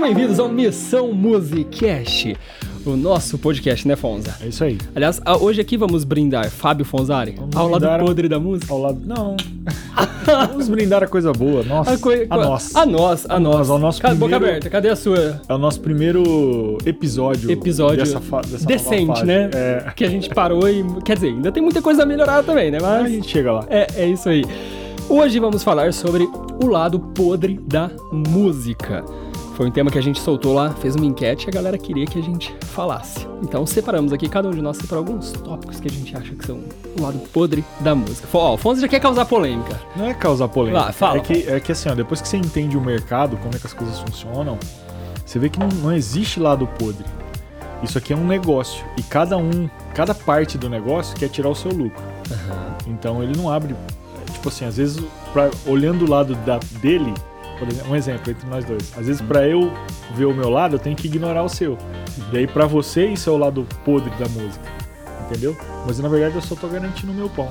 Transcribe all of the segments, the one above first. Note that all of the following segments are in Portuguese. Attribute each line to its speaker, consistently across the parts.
Speaker 1: Sejam bem-vindos ao Missão Musicast, o nosso podcast, né, Fonza?
Speaker 2: É isso aí.
Speaker 1: Aliás, a- hoje aqui vamos brindar Fábio Fonzari,
Speaker 2: Vamos
Speaker 1: ao lado podre da música.
Speaker 2: Ao lado. Não. Vamos brindar a coisa boa. Nossa.
Speaker 1: A, coi-
Speaker 2: a nós.
Speaker 1: A nós, a nós.
Speaker 2: ao nosso
Speaker 1: Ca- Boca
Speaker 2: primeiro-
Speaker 1: aberta, cadê a sua
Speaker 2: É o nosso primeiro episódio.
Speaker 1: episódio
Speaker 2: dessa, fa dessa
Speaker 1: decente, né?
Speaker 2: É.
Speaker 1: Que a gente parou e. Quer dizer, ainda tem muita coisa a melhorar também, né?
Speaker 2: A
Speaker 1: Mas.
Speaker 2: gente chega lá.
Speaker 1: É, é isso aí. Hoje vamos falar sobre o lado podre da música. Foi um tema que a gente soltou lá, fez uma enquete e a galera queria que a gente falasse. Então separamos aqui, cada um de nós separou alguns tópicos que a gente acha que são o lado podre da música. Ó, o Afonso já quer causar polêmica.
Speaker 2: Não é causar polêmica.
Speaker 1: Vai, fala,
Speaker 2: é, que, é que assim, ó, depois que você entende o mercado, como é que as coisas funcionam, você vê que não, não existe lado podre. Isso aqui é um negócio. E cada um, cada parte do negócio quer tirar o seu lucro. Então ele não abre. Tipo assim, às vezes, pra, olhando o lado da, dele, exemplo, um exemplo entre nós dois. Às vezes, pra eu ver o meu lado, eu tenho que ignorar o seu. E aí, pra você, isso é o lado podre da música. Entendeu? Mas na verdade, eu só tô garantindo o meu pão.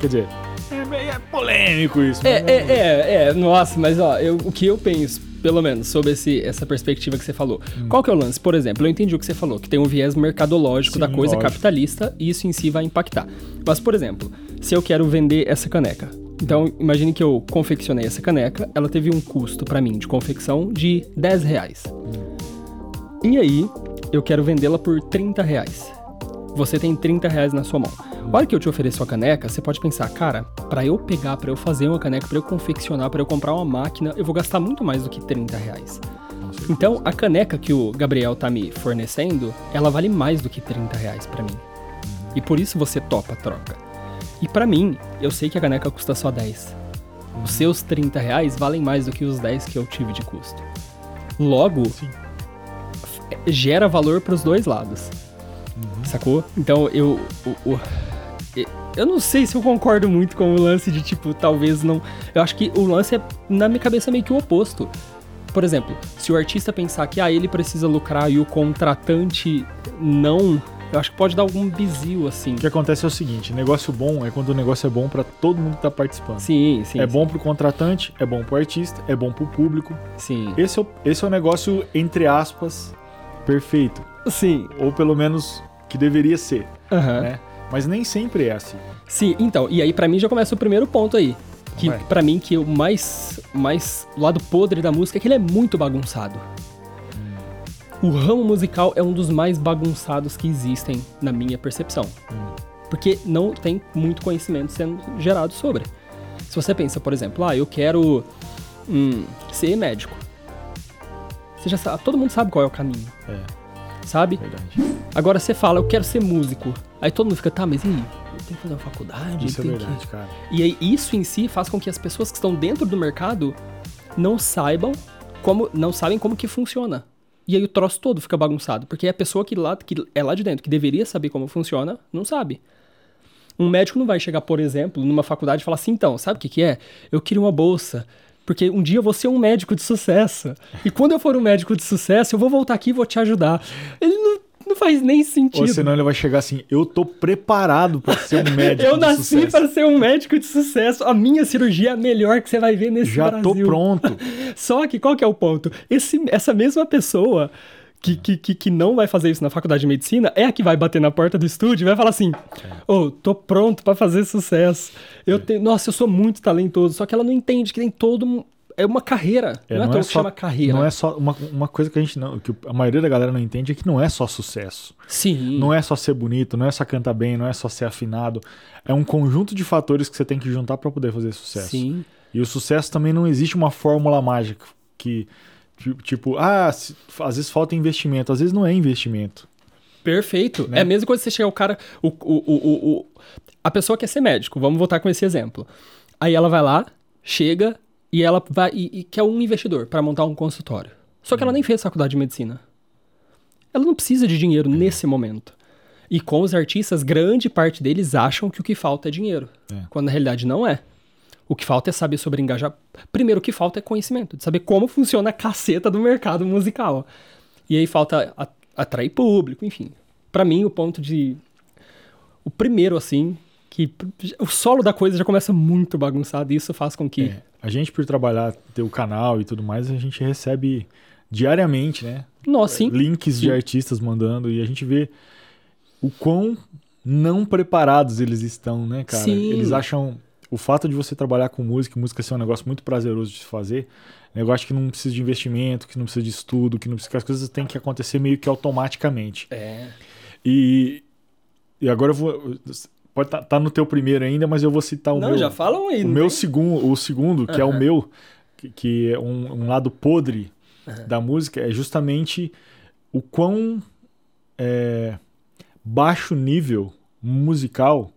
Speaker 2: Quer dizer, é, meio- é polêmico isso.
Speaker 1: É,
Speaker 2: mas
Speaker 1: é, é, é, nossa, mas ó, eu- o que eu penso, pelo menos, sobre esse, essa perspectiva que você falou.
Speaker 2: Hum.
Speaker 1: Qual que é o lance? Por exemplo, eu entendi o que você falou, que tem um viés mercadológico
Speaker 2: Sim,
Speaker 1: da coisa
Speaker 2: lógico.
Speaker 1: capitalista e isso em si vai impactar. Mas, por exemplo, se eu quero vender essa caneca. Então, imagine que eu confeccionei essa caneca, ela teve um custo pra mim de confecção de 10 reais. E aí, eu quero vendê-la por 30 reais. Você tem 30 reais na sua mão. A hora que eu te ofereço a caneca, você pode pensar, cara, pra eu pegar, pra eu fazer uma caneca, pra eu confeccionar, pra eu comprar uma máquina, eu vou gastar muito mais do que 30 reais. Então, a caneca que o Gabriel tá me fornecendo, ela vale mais do que 30 reais pra mim. E por isso você topa a troca. E pra mim, eu sei que a caneca custa só 10. Os seus 30 reais valem mais do que os 10 que eu tive de custo. Logo,
Speaker 2: Sim.
Speaker 1: gera valor pros dois lados. Sacou? Então eu. o- o- e- eu não sei se eu concordo muito com o lance de tipo, talvez não. Eu acho que o lance é, na minha cabeça, meio que o oposto. Por exemplo, se o artista pensar que ah, ele precisa lucrar e o contratante não, eu acho que pode dar algum bizil assim.
Speaker 2: O que acontece é o seguinte: negócio bom é quando o negócio é bom pra todo mundo que tá participando.
Speaker 1: Sim, sim.
Speaker 2: é
Speaker 1: sim,
Speaker 2: bom pro contratante, é bom pro artista, é bom pro público.
Speaker 1: Sim.
Speaker 2: Esse é o, esse é o negócio, entre aspas, perfeito.
Speaker 1: Sim.
Speaker 2: Ou pelo menos que deveria ser,
Speaker 1: Aham.
Speaker 2: né? Mas nem sempre é assim.
Speaker 1: Sim, então, e aí pra mim já começa o primeiro ponto aí. Que
Speaker 2: Vai.
Speaker 1: pra mim que o mais mais o lado podre da música é que ele é muito bagunçado. O ramo musical é um dos mais bagunçados que existem na minha percepção. Porque não tem muito conhecimento sendo gerado sobre. Se você pensa, por exemplo, ah, eu quero hum, ser médico. Você já sabe, todo mundo sabe qual é o caminho,
Speaker 2: É,
Speaker 1: sabe?
Speaker 2: verdade.
Speaker 1: Agora você fala, eu quero ser músico. Aí todo mundo fica, tá, mas e aí? Eu tenho que fazer uma faculdade?
Speaker 2: Isso é
Speaker 1: tem que-
Speaker 2: verdade, cara.
Speaker 1: E aí, isso em si faz com que as pessoas que estão dentro do mercado não saibam como, não sabem como que funciona. E aí o troço todo fica bagunçado, porque a pessoa que, lá, que é lá de dentro, que deveria saber como funciona, não sabe. Um médico não vai chegar, por exemplo, numa faculdade e falar assim, então, sabe o que que é? Eu queria uma bolsa, porque um dia eu vou ser um médico de sucesso. E quando eu for um médico de sucesso, eu vou voltar aqui e vou te ajudar. Ele não, não faz nem sentido.
Speaker 2: Ou senão ele vai chegar assim: eu tô preparado pra ser um médico.
Speaker 1: Eu nasci para ser um médico de sucesso. A minha cirurgia é a melhor que você vai ver nesse
Speaker 2: Já
Speaker 1: Brasil.
Speaker 2: tô pronto.
Speaker 1: Só que qual que é o ponto? Esse, essa mesma pessoa que, que, que, não vai fazer isso na faculdade de medicina é a que vai bater na porta do estúdio e vai falar assim: Ô, tô pronto para fazer sucesso. Eu tenho, nossa, eu sou muito talentoso. Só que ela não entende que tem todo um. É uma carreira. não é, à toa que chama carreira.
Speaker 2: Não é só uma, uma coisa que a gente não, que a maioria da galera não entende é que não é só sucesso.
Speaker 1: Sim.
Speaker 2: Não é só ser bonito, não é só cantar bem, não é só ser afinado. É um conjunto de fatores que você tem que juntar pra poder fazer sucesso.
Speaker 1: Sim.
Speaker 2: E o sucesso também não existe uma fórmula mágica que ti- tipo, ah, às vezes falta investimento, às vezes não é investimento.
Speaker 1: Perfeito.
Speaker 2: Né?
Speaker 1: É a mesma coisa que você chegar o cara. O, o, o- o- a pessoa quer ser médico, vamos voltar com esse exemplo. Aí ela vai lá, chega e ela vai e, e quer um investidor para montar um consultório. Só que ela nem fez faculdade de medicina. Ela não precisa de dinheiro nesse momento. E com os artistas, grande parte deles acham que o que falta é dinheiro.
Speaker 2: É.
Speaker 1: Quando na realidade não é. O que falta é saber sobre engajar. Primeiro, o que falta é conhecimento, de saber como funciona a caceta do mercado musical. E aí falta atrair público, enfim. Pra mim, o ponto de. O primeiro, assim, que o solo da coisa já começa muito bagunçado e isso faz com que.
Speaker 2: É, a gente, por trabalhar, ter o canal e tudo mais, a gente recebe diariamente, né?
Speaker 1: Nossa, sim.
Speaker 2: Links de
Speaker 1: Sim.
Speaker 2: artistas mandando e a gente vê o quão não preparados eles estão, né, cara?
Speaker 1: Sim.
Speaker 2: Eles acham o fato de você trabalhar com música, música ser um negócio muito prazeroso de se fazer, negócio que não precisa de investimento, que não precisa de estudo, que não precisa que as coisas têm que acontecer meio que automaticamente.
Speaker 1: É.
Speaker 2: E, e agora eu vou. Pode estar tá, no teu primeiro ainda, mas eu vou citar o
Speaker 1: não,
Speaker 2: meu.
Speaker 1: já falam aí.
Speaker 2: o
Speaker 1: não
Speaker 2: meu
Speaker 1: tem?
Speaker 2: segundo, o segundo, que é o meu, que, que é um, um lado podre da música, é justamente o quão é, baixo nível musical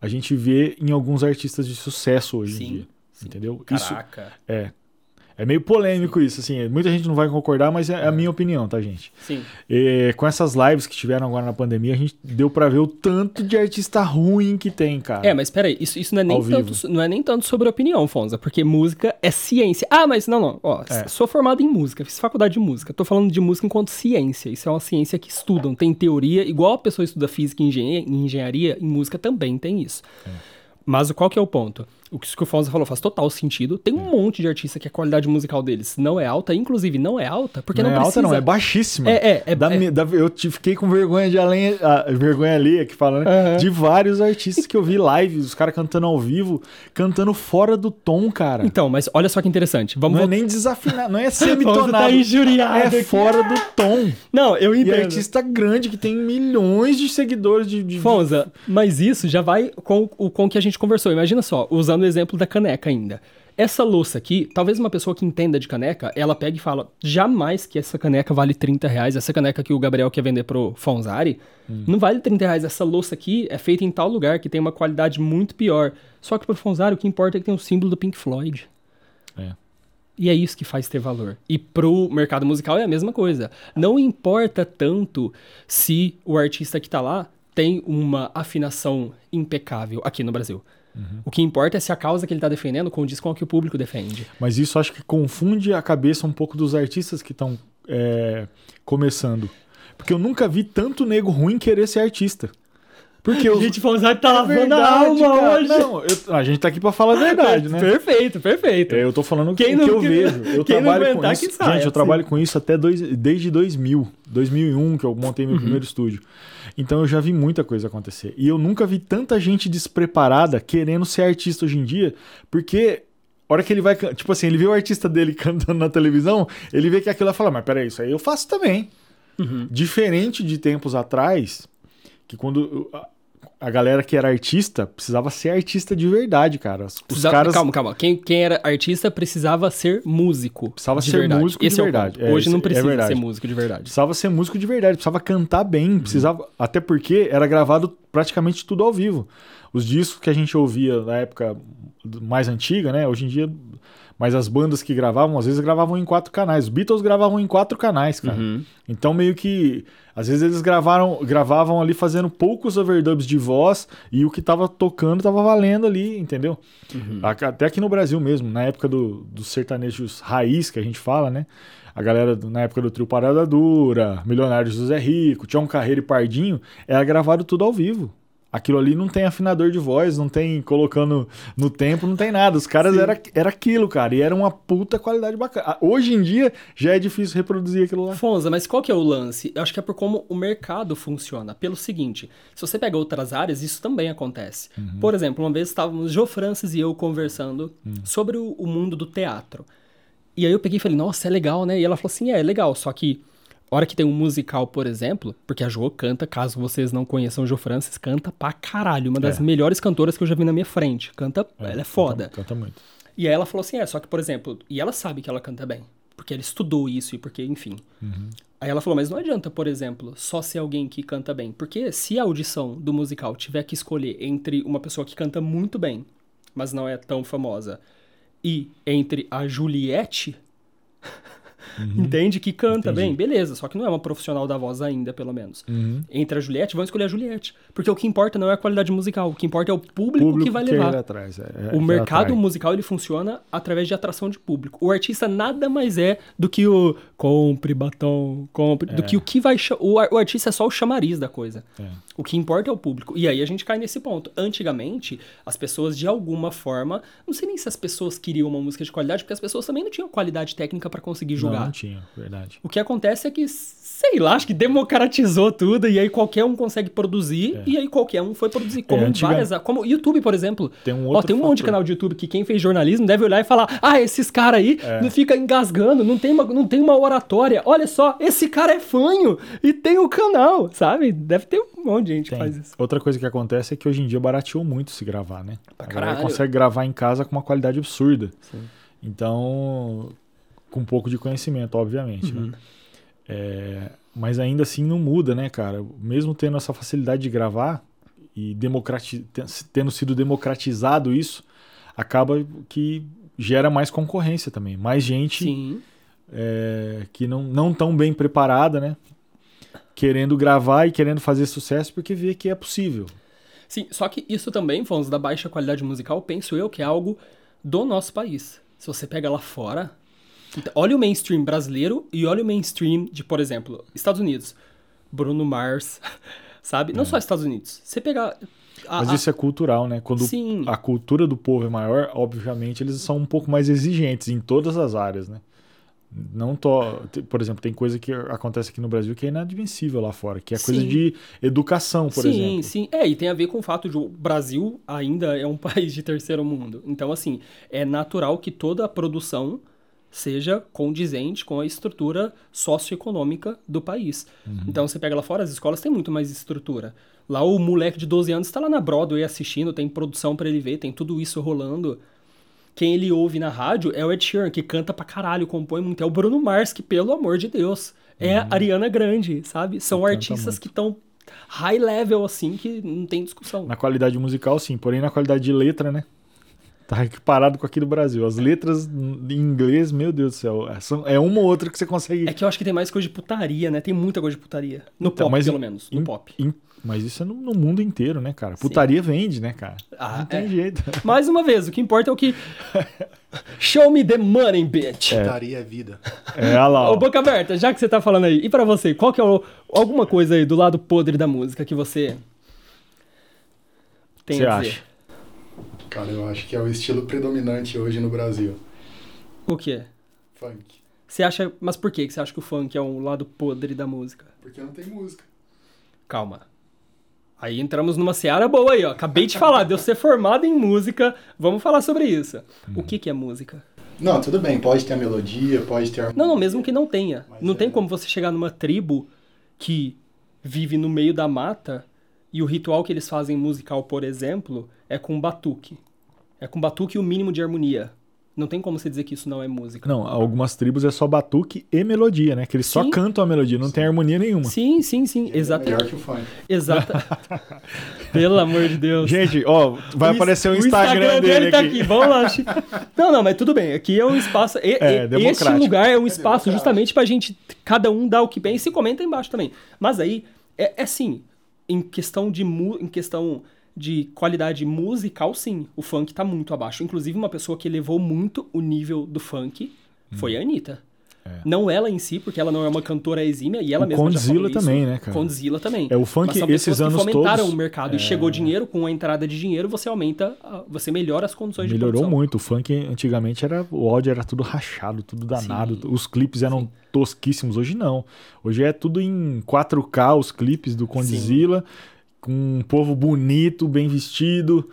Speaker 2: a gente vê em alguns artistas de sucesso hoje
Speaker 1: Sim,
Speaker 2: em dia.
Speaker 1: sim.
Speaker 2: Entendeu? Isso
Speaker 1: Caraca.
Speaker 2: é. É meio polêmico isso, assim. Muita gente não vai concordar, mas é a minha opinião, tá, gente?
Speaker 1: Sim.
Speaker 2: E com essas lives que tiveram agora na pandemia, a gente deu pra ver o tanto de artista ruim que tem, cara.
Speaker 1: É, mas peraí, isso, isso não, é nem tanto,
Speaker 2: vivo.
Speaker 1: não é nem tanto sobre opinião, Fonza, porque música é ciência. Ah, mas não, não. Ó,
Speaker 2: É.
Speaker 1: sou formado em música, fiz faculdade de música. Tô falando de música enquanto ciência. Isso é uma ciência que estudam, tem teoria, igual a pessoa estuda física e engenharia, em música também tem isso. Mas qual que é o ponto? O que o Fonza falou faz total sentido. Tem um monte de artista que a qualidade musical deles não é alta, inclusive não é alta, porque
Speaker 2: não,
Speaker 1: não,
Speaker 2: é
Speaker 1: precisa.
Speaker 2: alta, não, é baixíssima.
Speaker 1: É, é, é-
Speaker 2: Dá
Speaker 1: é-
Speaker 2: dá- eu fiquei com vergonha de além, ah, vergonha ali, que fala, né?
Speaker 1: Aham.
Speaker 2: De vários artistas que eu vi live, os caras cantando ao vivo, cantando fora do tom, cara.
Speaker 1: Então, mas olha só que interessante. Vamos
Speaker 2: não é
Speaker 1: voltar.
Speaker 2: nem desafinar, não é semitonado.
Speaker 1: tá injuriado
Speaker 2: é
Speaker 1: aqui.
Speaker 2: fora do tom.
Speaker 1: Não, eu
Speaker 2: E
Speaker 1: entendo.
Speaker 2: artista grande que tem milhões de seguidores de. de-
Speaker 1: Fonza, mas isso já vai com o com o que a gente conversou. Imagina só, usando o exemplo da caneca ainda. Essa louça aqui, talvez uma pessoa que entenda de caneca, ela pega e fala, jamais que essa caneca vale 30 reais. Essa caneca que o Gabriel quer vender pro Fonzari, não vale 30 reais. Essa louça aqui é feita em tal lugar que tem uma qualidade muito pior. Só que pro Fonzari o que importa é que tem o símbolo do Pink Floyd.
Speaker 2: É.
Speaker 1: E é isso que faz ter valor. E pro mercado musical é a mesma coisa. Não importa tanto se o artista que tá lá tem uma afinação impecável aqui no Brasil. O que importa é se a causa que ele tá defendendo condiz com o que o público defende.
Speaker 2: Mas isso acho que confunde a cabeça um pouco dos artistas que estão começando. Porque eu nunca vi tanto nego ruim querer ser artista. Porque eu.
Speaker 1: Gente, Fonzari tá
Speaker 2: É
Speaker 1: lavando
Speaker 2: verdade,
Speaker 1: a alma
Speaker 2: cara.
Speaker 1: hoje.
Speaker 2: Não, eu- a gente tá aqui pra falar a verdade, né?
Speaker 1: Perfeito, perfeito.
Speaker 2: É, eu tô falando
Speaker 1: Quem
Speaker 2: o
Speaker 1: não-
Speaker 2: que eu vejo. Eu
Speaker 1: quem não
Speaker 2: trabalho com
Speaker 1: aguentar
Speaker 2: isso.
Speaker 1: que saia,
Speaker 2: gente, eu
Speaker 1: assim.
Speaker 2: trabalho com isso até dois, desde 2000, 2001 que eu montei
Speaker 1: Uhum.
Speaker 2: meu primeiro estúdio. Então eu já vi muita coisa acontecer. E eu nunca vi tanta gente despreparada querendo ser artista hoje em dia, porque a hora que ele vai, tipo assim, ele vê o artista dele cantando na televisão, ele vê que aquilo e fala, mas peraí, isso aí eu faço também.
Speaker 1: Uhum.
Speaker 2: Diferente de tempos atrás, que quando a- galera que era artista precisava ser artista de verdade, cara. Os
Speaker 1: Precisava-
Speaker 2: caras
Speaker 1: Calma, calma. Quem, quem era artista precisava ser músico.
Speaker 2: Precisava
Speaker 1: de
Speaker 2: ser
Speaker 1: verdade.
Speaker 2: músico de
Speaker 1: Esse é o
Speaker 2: verdade. É,
Speaker 1: Hoje não
Speaker 2: é
Speaker 1: precisa
Speaker 2: verdade.
Speaker 1: ser músico de verdade.
Speaker 2: precisava ser músico de verdade, precisava cantar bem, precisava, até porque era gravado praticamente tudo ao vivo. Os discos que a gente ouvia na época mais antiga, né? Hoje em dia, mas as bandas que gravavam, às vezes gravavam em quatro canais. Os Beatles gravavam em quatro canais, cara.
Speaker 1: Uhum.
Speaker 2: Então meio que às vezes eles gravaram, gravavam ali fazendo poucos overdubs de voz e o que tava tocando tava valendo ali, entendeu?
Speaker 1: Uhum.
Speaker 2: Até aqui no Brasil mesmo, na época do- dos sertanejos raiz que a gente fala, né? A galera do- na época do trio Parada Dura, Milionário José Rico, Tião Carreiro e Pardinho, era gravado tudo ao vivo. Aquilo ali não tem afinador de voz, não tem colocando no tempo, não tem nada. Os caras
Speaker 1: Sim.
Speaker 2: era, era aquilo, cara, e era uma puta qualidade bacana. Ah, Hoje em dia já é difícil reproduzir aquilo lá.
Speaker 1: Fonza, mas qual que é o lance? Eu acho que é por como o mercado funciona. Pelo seguinte, se você pega outras áreas, isso também acontece.
Speaker 2: Uhum.
Speaker 1: Por exemplo, uma vez estávamos Jô Francis e eu conversando
Speaker 2: Hum.
Speaker 1: sobre o, o mundo do teatro. E aí eu peguei e falei, nossa, é legal, né? E ela falou assim, é, é legal, só que hora que tem um musical, por exemplo, porque a Jo canta, caso vocês não conheçam Jô Francis, canta pra caralho. Uma das
Speaker 2: É.
Speaker 1: melhores cantoras que eu já vi na minha frente. Canta, ela é foda.
Speaker 2: Canta, canta muito.
Speaker 1: E aí ela falou assim: é, só que, por exemplo, e ela sabe que ela canta bem, porque ela estudou isso e porque, enfim. Aí ela falou: mas não adianta, por exemplo, só ser alguém que canta bem. Porque se a audição do musical tiver que escolher entre uma pessoa que canta muito bem, mas não é tão famosa, e entre a Juliette. Entende? Que canta
Speaker 2: Entendi.
Speaker 1: bem, beleza, só que não é uma profissional da voz ainda, pelo menos.
Speaker 2: Uhum.
Speaker 1: Entre a Juliette, vão escolher a Juliette. Porque o que importa não é a qualidade musical, o que importa é o público,
Speaker 2: Público
Speaker 1: que vai levar.
Speaker 2: atrás, é- é-
Speaker 1: O mercado
Speaker 2: atrai.
Speaker 1: musical ele funciona através de atração de público. O artista nada mais é do que o compre batom, compre, do que o que vai o, o artista é só o chamariz da coisa.
Speaker 2: É.
Speaker 1: O que importa é o público. E aí a gente cai nesse ponto. Antigamente, as pessoas, de alguma forma, não sei nem se as pessoas queriam uma música de qualidade, porque as pessoas também não tinham qualidade técnica para conseguir julgar.
Speaker 2: Não, não tinha, verdade.
Speaker 1: O que acontece é que, sei lá, acho que democratizou tudo e aí qualquer um consegue produzir
Speaker 2: É.
Speaker 1: e aí qualquer um foi produzir. Como
Speaker 2: É, antiga-
Speaker 1: várias. Como o YouTube, por exemplo.
Speaker 2: Tem um
Speaker 1: Ó,
Speaker 2: outro
Speaker 1: tem um monte de
Speaker 2: fator.
Speaker 1: canal de YouTube que quem fez jornalismo deve olhar e falar: ah, esses caras aí
Speaker 2: É.
Speaker 1: não fica engasgando, não tem, uma, não tem uma oratória. Olha só, esse cara é fanho e tem o canal, sabe? Deve ter um monte de gente que
Speaker 2: Tem.
Speaker 1: faz isso.
Speaker 2: Outra coisa que acontece é que hoje em dia barateou muito se gravar, né?
Speaker 1: Pra
Speaker 2: A galera consegue gravar em casa com uma qualidade absurda. Então, com um pouco de conhecimento, obviamente.
Speaker 1: Uhum.
Speaker 2: né? É, mas ainda assim não muda, né, cara? Mesmo tendo essa facilidade de gravar e democrati tendo sido democratizado isso, acaba que gera mais concorrência também. Mais gente
Speaker 1: Sim.
Speaker 2: é, que não, não tão bem preparada, né? Querendo gravar e querendo fazer sucesso porque vê que é possível.
Speaker 1: Sim, só que isso também, falando da baixa qualidade musical, penso eu que é algo do nosso país. Se você pega lá fora, então, olha o mainstream brasileiro e olha o mainstream de, por exemplo, Estados Unidos. Bruno Mars, sabe? Não só Estados Unidos. Você pegar. a-
Speaker 2: Mas
Speaker 1: a-
Speaker 2: isso é cultural, né? Quando
Speaker 1: Sim.
Speaker 2: a cultura do povo é maior, obviamente eles são um pouco mais exigentes em todas as áreas, né? Não tô, por exemplo, tem coisa que acontece aqui no Brasil que é inadmissível lá fora, que é coisa
Speaker 1: Sim.
Speaker 2: de educação, por
Speaker 1: sim,
Speaker 2: exemplo.
Speaker 1: sim. É, e tem a ver com o fato de o Brasil ainda é um país de terceiro mundo. Então, assim, é natural que toda a produção seja condizente com a estrutura socioeconômica do país.
Speaker 2: Uhum.
Speaker 1: Então, você pega lá fora, as escolas têm muito mais estrutura. Lá o moleque de 12 anos está lá na Broadway assistindo, tem produção para ele ver, tem tudo isso rolando. Quem ele ouve na rádio é o Ed Sheeran, que canta pra caralho, compõe muito. É o Bruno Mars, que, pelo amor de Deus, é a Ariana Grande, sabe? São
Speaker 2: Uhum.
Speaker 1: Artistas que estão high level, assim, que não tem discussão.
Speaker 2: Na qualidade musical, sim, porém na qualidade de letra, né? Tá equiparado com aqui do Brasil. As letras em inglês, meu Deus do céu, é- são- é uma ou outra que você consegue.
Speaker 1: É que eu acho que tem mais coisa de putaria, né? Tem muita coisa de putaria. No
Speaker 2: Então,
Speaker 1: pop, pelo
Speaker 2: em-
Speaker 1: menos. No
Speaker 2: em-
Speaker 1: pop.
Speaker 2: em- mas isso é no, no mundo inteiro, né, cara? Putaria vende, né, cara?
Speaker 1: Ah,
Speaker 2: Não tem
Speaker 1: é.
Speaker 2: jeito.
Speaker 1: Mais uma vez, o que importa é o que. Show me the money, bitch.
Speaker 3: Putaria é vida.
Speaker 2: É, olha lá.
Speaker 1: Ô,
Speaker 2: ó.
Speaker 1: boca aberta, já que você tá falando aí, e pra você, qual que é o, alguma coisa aí do lado podre da música que você tem
Speaker 2: Você
Speaker 1: a dizer?
Speaker 2: acha?
Speaker 3: Cara, eu acho que é o estilo predominante hoje no Brasil.
Speaker 1: O quê?
Speaker 3: Funk.
Speaker 1: Você acha, mas por que que você acha que o funk é um lado podre da música?
Speaker 3: Porque não tem música.
Speaker 1: Calma. Aí entramos numa seara boa aí, ó. Acabei de falar, de eu ser formado em música. Vamos falar sobre isso. O que que é música?
Speaker 3: Não, tudo bem, pode ter a melodia, pode ter a
Speaker 1: Não, não, mesmo que não tenha.
Speaker 3: Mas
Speaker 1: não
Speaker 3: é-
Speaker 1: tem como você chegar numa tribo que vive no meio da mata e o ritual que eles fazem musical, por exemplo, é com batuque. É com batuque e o mínimo de harmonia. Não tem como você dizer que isso não é música.
Speaker 2: Não, algumas tribos é só batuque e melodia, né? Que eles só
Speaker 1: Sim.
Speaker 2: cantam a melodia, não tem harmonia nenhuma.
Speaker 1: Sim, sim, sim.
Speaker 3: É melhor
Speaker 1: Exatamente.
Speaker 3: que o funk.
Speaker 1: Exata. Pelo amor de Deus.
Speaker 2: Gente, ó, vai
Speaker 1: O
Speaker 2: aparecer o
Speaker 1: ins-
Speaker 2: Instagram, dele
Speaker 1: tá
Speaker 2: aqui.
Speaker 1: aqui. Vamos lá. Não, não, mas tudo bem. Aqui é um espaço. e-
Speaker 2: É,
Speaker 1: e-
Speaker 2: democrático.
Speaker 1: Este lugar é um espaço
Speaker 3: democrático.
Speaker 1: justamente pra gente, cada um dar o que pensa e comenta embaixo também. Mas aí, é, é assim, em questão de mu- em questão de qualidade musical, sim, o funk tá muito abaixo. Inclusive, uma pessoa que elevou muito o nível do funk foi a Anitta. Não ela em si, porque ela não é uma cantora exímia e ela
Speaker 2: É. O
Speaker 1: mesma já
Speaker 2: Condzilla
Speaker 1: isso.
Speaker 2: também, né, cara?
Speaker 1: Condzilla também.
Speaker 2: É, o funk, esses anos
Speaker 1: que fomentaram
Speaker 2: todos-
Speaker 1: o mercado e chegou dinheiro, com a entrada de dinheiro você aumenta, você melhora as condições de
Speaker 2: Melhorou muito. O funk antigamente era. O áudio era tudo rachado, tudo danado.
Speaker 1: Sim.
Speaker 2: Os clipes eram tosquíssimos. Hoje não. Hoje é tudo em 4K os clipes do Condzilla, com um povo bonito, bem vestido.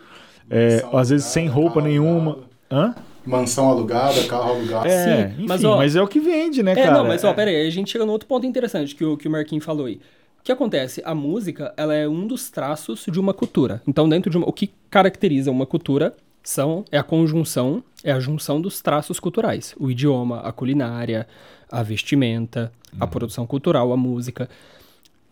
Speaker 2: é, às vezes sem roupa nenhuma.
Speaker 3: alugado.
Speaker 2: Hã?
Speaker 3: Mansão alugada, carro alugado.
Speaker 2: É,
Speaker 1: Sim,
Speaker 2: enfim,
Speaker 1: mas,
Speaker 2: mas,
Speaker 1: ó,
Speaker 2: é o que vende, né,
Speaker 1: É,
Speaker 2: cara?
Speaker 1: não, mas ó,
Speaker 2: É-
Speaker 1: pera aí, a gente chega num outro ponto interessante que o, que o Marquinhos falou aí. O que acontece? A música, ela é um dos traços de uma cultura. Então, dentro de uma, o que caracteriza uma cultura são é a conjunção, é a junção dos traços culturais. O idioma, a culinária, a vestimenta, a produção cultural, a música.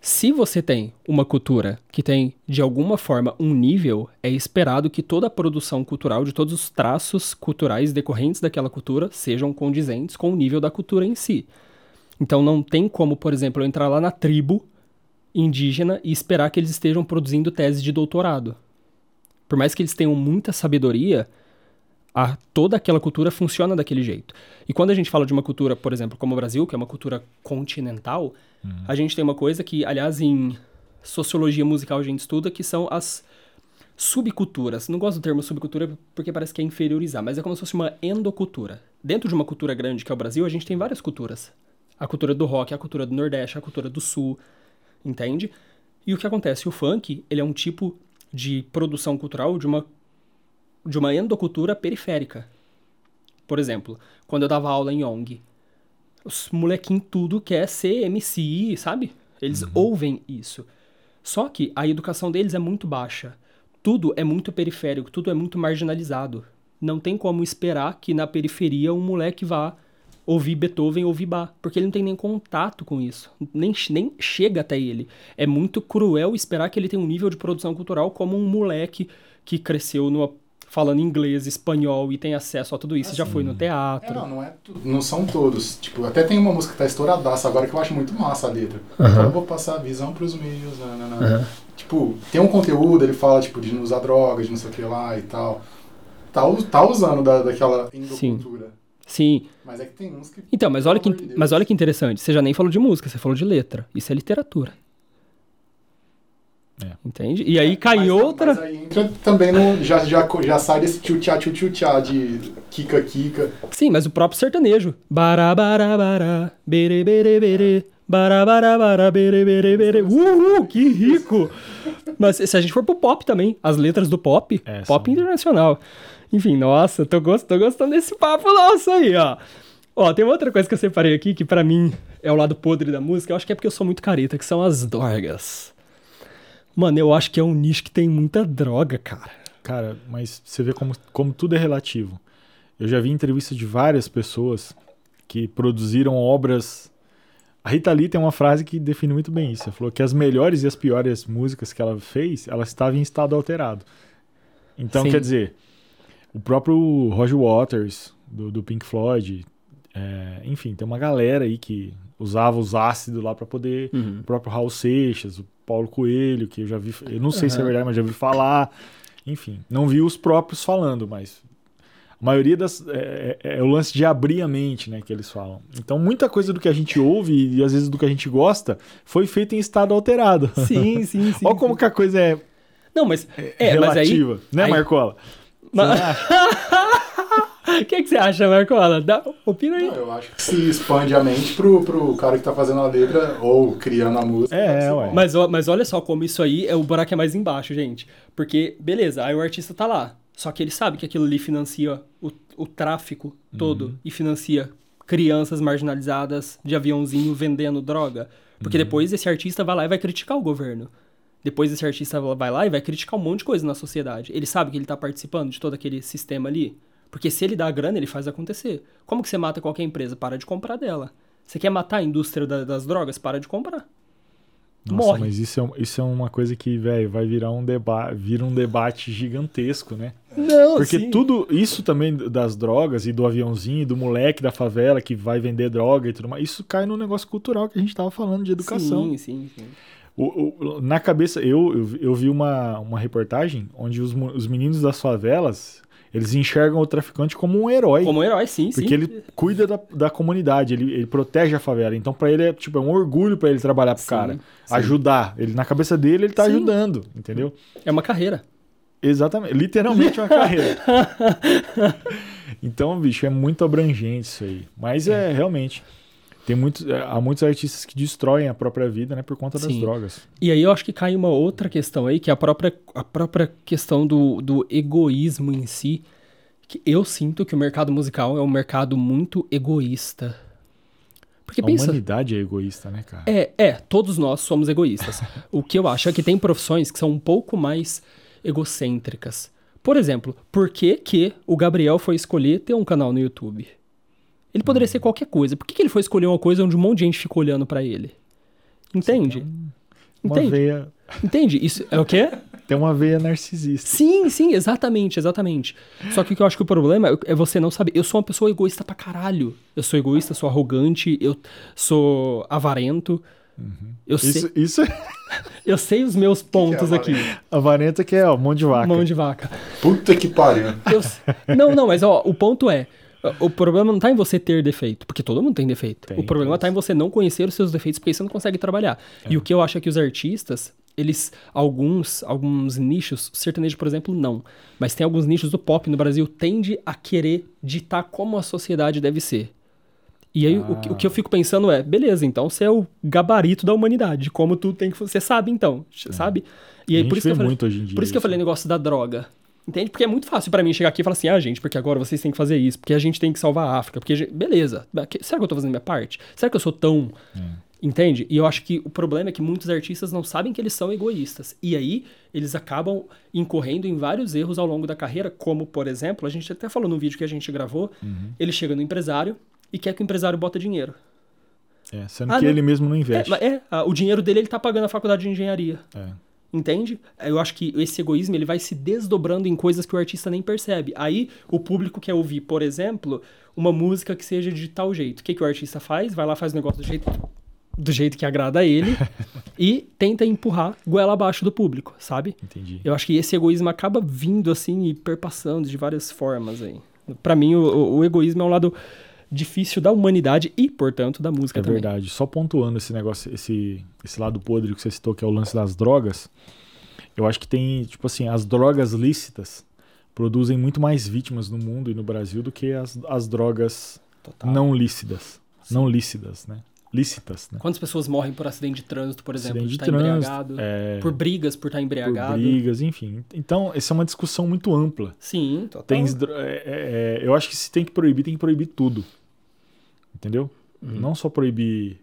Speaker 1: Se você tem uma cultura que tem, de alguma forma, um nível, é esperado que toda a produção cultural, de todos os traços culturais decorrentes daquela cultura, sejam condizentes com o nível da cultura em si. Então não tem como, por exemplo, eu entrar lá na tribo indígena e esperar que eles estejam produzindo tese de doutorado. Por mais que eles tenham muita sabedoria, a, toda aquela cultura funciona daquele jeito. E quando a gente fala de uma cultura, por exemplo, como o Brasil, que é uma cultura continental, a gente tem uma coisa que, aliás, em sociologia musical a gente estuda, que são as subculturas. Não gosto do termo subcultura porque parece que é inferiorizar, mas é como se fosse uma endocultura. Dentro de uma cultura grande que é o Brasil, a gente tem várias culturas. A cultura do rock, a cultura do Nordeste, a cultura do Sul, entende? E o que acontece? O funk, ele é um tipo de produção cultural de uma, de uma endocultura periférica. Por exemplo, quando eu dava aula em Yong, os molequinhos tudo quer ser MC, sabe? Eles ouvem isso. Só que a educação deles é muito baixa. Tudo é muito periférico, tudo é muito marginalizado. Não tem como esperar que na periferia um moleque vá ouvir Beethoven ou ouvir Bach, porque ele não tem nem contato com isso, nem, nem chega até ele. É muito cruel esperar que ele tenha um nível de produção cultural como um moleque que cresceu numa, falando inglês, espanhol e tem acesso a tudo isso, já foi no
Speaker 3: É,
Speaker 1: teatro.
Speaker 3: não, não é tudo. Não são todos. Tipo, até tem uma música que tá estouradaça agora que eu acho muito massa a letra. Eu vou passar a visão pros meios, nanana. Tipo, tem um conteúdo, ele fala, tipo, de não usar drogas, de não sei o que lá e tal. Tá, tá usando da, daquela endocultura.
Speaker 1: Sim.
Speaker 3: Mas é que tem uns que.
Speaker 1: Então, mas olha, que,
Speaker 3: de
Speaker 1: mas olha que interessante. Você já nem falou de música, você falou de letra. Isso é literatura.
Speaker 2: É.
Speaker 1: Entende? E aí cai
Speaker 3: Mas-
Speaker 1: outra.
Speaker 3: Mas aí entra também no. Já, já, já sai desse tchutchá, tchutchá de kika, kika.
Speaker 1: Sim, mas o próprio sertanejo. Barabarabará, bere, bere, bere. Barabarabara, bere, bere, bere. Uhul, que rico! Mas se a gente for pro pop também, as letras do pop,
Speaker 2: É,
Speaker 1: pop
Speaker 2: são-
Speaker 1: internacional. Enfim, nossa, tô, gost, tô gostando desse papo nosso aí, ó. Ó, tem uma outra coisa que eu separei aqui, que pra mim é o lado podre da música. Eu acho que é porque eu sou muito careta, que são as drogas. Mano, eu acho que é um nicho que tem muita droga, cara.
Speaker 2: Cara, mas você vê como, como tudo é relativo. Eu já vi entrevistas de várias pessoas que produziram obras. A Rita Lee tem uma frase que define muito bem isso. Ela falou que as melhores e as piores músicas que ela fez, ela estava em estado alterado. Então,
Speaker 1: Sim.
Speaker 2: quer dizer, o próprio Roger Waters, do, do Pink Floyd, é, enfim, tem uma galera aí que usava os ácidos lá para poder
Speaker 1: Uhum.
Speaker 2: o próprio Raul Seixas, o Paulo Coelho, que eu já vi, eu não sei se é verdade, mas já vi falar. Enfim, não vi os próprios falando, mas a maioria das é, é- é o lance de abrir a mente, né, que eles falam. Então, muita coisa do que a gente ouve e às vezes do que a gente gosta foi feita em estado alterado.
Speaker 1: Sim, sim, sim.
Speaker 2: Olha como
Speaker 1: sim.
Speaker 2: que a coisa é,
Speaker 1: Não, mas. É, mas aí.
Speaker 2: relativa, né,
Speaker 1: aí-
Speaker 2: Marcola?
Speaker 1: Mas... O que, que você acha, Marcola? Dá... Opina aí.
Speaker 3: Não, eu acho que se expande a mente pro, pro cara que tá fazendo a letra ou criando a música.
Speaker 2: É, ué.
Speaker 1: Mas, mas olha só como isso aí é o buraco é mais embaixo, gente. Porque, beleza, aí o artista tá lá. Só que ele sabe que aquilo ali financia o, o tráfico todo e financia crianças marginalizadas de aviãozinho vendendo droga. Porque depois esse artista vai lá e vai criticar o governo. Depois esse artista vai lá e vai criticar um monte de coisa na sociedade. Ele sabe que ele tá participando de todo aquele sistema ali. Porque se ele dá a grana, ele faz acontecer. Como que você mata qualquer empresa? Para de comprar dela. Você quer matar a indústria da- das drogas? Para de comprar.
Speaker 2: Nossa,
Speaker 1: Morre.
Speaker 2: mas isso é, isso é uma coisa que, velho, vai virar um debate, vira um debate gigantesco, né?
Speaker 1: Não,
Speaker 2: Porque
Speaker 1: sim.
Speaker 2: tudo isso também das drogas e do aviãozinho, e do moleque da favela que vai vender droga e tudo mais, isso cai no negócio cultural que a gente tava falando de educação.
Speaker 1: Sim, sim, sim.
Speaker 2: O- o- na cabeça, eu, eu, eu vi uma, uma reportagem onde os, os meninos das favelas, eles enxergam o traficante como um herói.
Speaker 1: Como herói, sim, sim.
Speaker 2: Porque ele cuida da, da comunidade, ele, ele protege a favela. Então, pra ele é tipo é um orgulho pra ele trabalhar pro
Speaker 1: Sim,
Speaker 2: cara,
Speaker 1: sim.
Speaker 2: ajudar. Ele na cabeça dele ele tá
Speaker 1: Sim.
Speaker 2: ajudando, entendeu?
Speaker 1: É uma carreira.
Speaker 2: Exatamente, literalmente uma carreira. Então, bicho, é muito abrangente isso aí. Mas é, realmente. Tem muitos, é, há muitos artistas que destroem a própria vida, né, por conta das
Speaker 1: Sim.
Speaker 2: drogas.
Speaker 1: E aí eu acho que cai uma outra questão aí, que é a própria, a própria questão do, do egoísmo em si. Que eu sinto que o mercado musical é um mercado muito egoísta. Porque
Speaker 2: a
Speaker 1: pensa.
Speaker 2: humanidade é egoísta, né, cara?
Speaker 1: É, é, todos nós somos egoístas. o que eu acho é que tem profissões que são um pouco mais egocêntricas. Por exemplo, por que, que o Gabriel foi escolher ter um canal no YouTube? Ele poderia ser qualquer coisa. Por que, que ele foi escolher uma coisa onde um monte de gente ficou olhando pra ele? Entende?
Speaker 2: Uma
Speaker 1: Entende?
Speaker 2: veia,
Speaker 1: Entende? Isso é o quê?
Speaker 2: tem uma veia narcisista.
Speaker 1: Sim, sim, exatamente, exatamente. Só que o que eu acho que o problema é- é você não saber. Eu sou uma pessoa egoísta pra caralho. Eu sou egoísta, sou arrogante, eu sou avarento. Eu, sei,
Speaker 2: Isso, isso é
Speaker 1: eu sei os meus pontos aqui.
Speaker 2: a varenta que é, ó, mão de vaca.
Speaker 1: Mão de vaca.
Speaker 3: Puta que pariu.
Speaker 1: Eu não, não, mas ó, o ponto é. O problema não tá em você ter defeito, porque todo mundo tem defeito.
Speaker 2: Tem,
Speaker 1: o problema
Speaker 2: tem.
Speaker 1: tá em você não conhecer os seus defeitos, porque aí você não consegue trabalhar.
Speaker 2: É.
Speaker 1: E o que eu acho é que os artistas, eles, alguns, alguns nichos, sertanejo, por exemplo, não. Mas tem alguns nichos do pop no Brasil tende a querer ditar como a sociedade deve ser. E aí, ah. o, que, o, que eu fico pensando é, beleza, então você é o gabarito da humanidade, como tu tem que... Você sabe, então, é. sabe? E aí, por isso, que eu falei, por isso que eu falei negócio da droga. Entende? Porque é muito fácil para mim chegar aqui e falar assim, ah, gente, porque agora vocês têm que fazer isso, porque a gente tem que salvar a África, porque... Beleza, será que eu tô fazendo minha parte? Será que eu sou tão... É. Entende? E eu acho que o problema é que muitos artistas não sabem que eles são egoístas. E aí, eles acabam incorrendo em vários erros ao longo da carreira, como, por exemplo, a gente até falou no vídeo que a gente gravou, uhum. ele chega no empresário e quer que o empresário bota dinheiro.
Speaker 2: É, sendo ah, que não, ele mesmo não investe.
Speaker 1: É, é, o dinheiro dele ele tá pagando a faculdade de engenharia. É. Entende? Eu acho que esse egoísmo ele vai se desdobrando em coisas que o artista nem percebe. Aí o público quer ouvir, por exemplo, uma música que seja de tal jeito. O que, que o artista faz? Vai lá, faz o negócio do jeito do jeito que agrada a ele e tenta empurrar goela abaixo do público, sabe?
Speaker 2: Entendi.
Speaker 1: Eu acho que esse egoísmo acaba vindo assim e perpassando de várias formas aí. Para mim, o, o, egoísmo é um lado difícil da humanidade e, portanto, da música
Speaker 2: é
Speaker 1: também.
Speaker 2: É verdade. Só pontuando esse negócio, esse, esse lado podre que você citou, que é o lance das drogas, eu acho que tem, tipo assim, as drogas lícitas produzem muito mais vítimas no mundo e no Brasil do que as, as drogas Total. não lícitas. Não lícitas, né? Lícitas. Né?
Speaker 1: Quantas pessoas morrem por acidente de trânsito, por exemplo, acidente de, estar trânsito, embriagado, é... por brigas por estar embriagado.
Speaker 2: Por brigas, enfim. Então, essa é uma discussão muito ampla.
Speaker 1: Sim, total.
Speaker 2: Tem, é, é, eu acho que se tem que proibir, tem que proibir tudo. Entendeu? Uhum. Não só proibir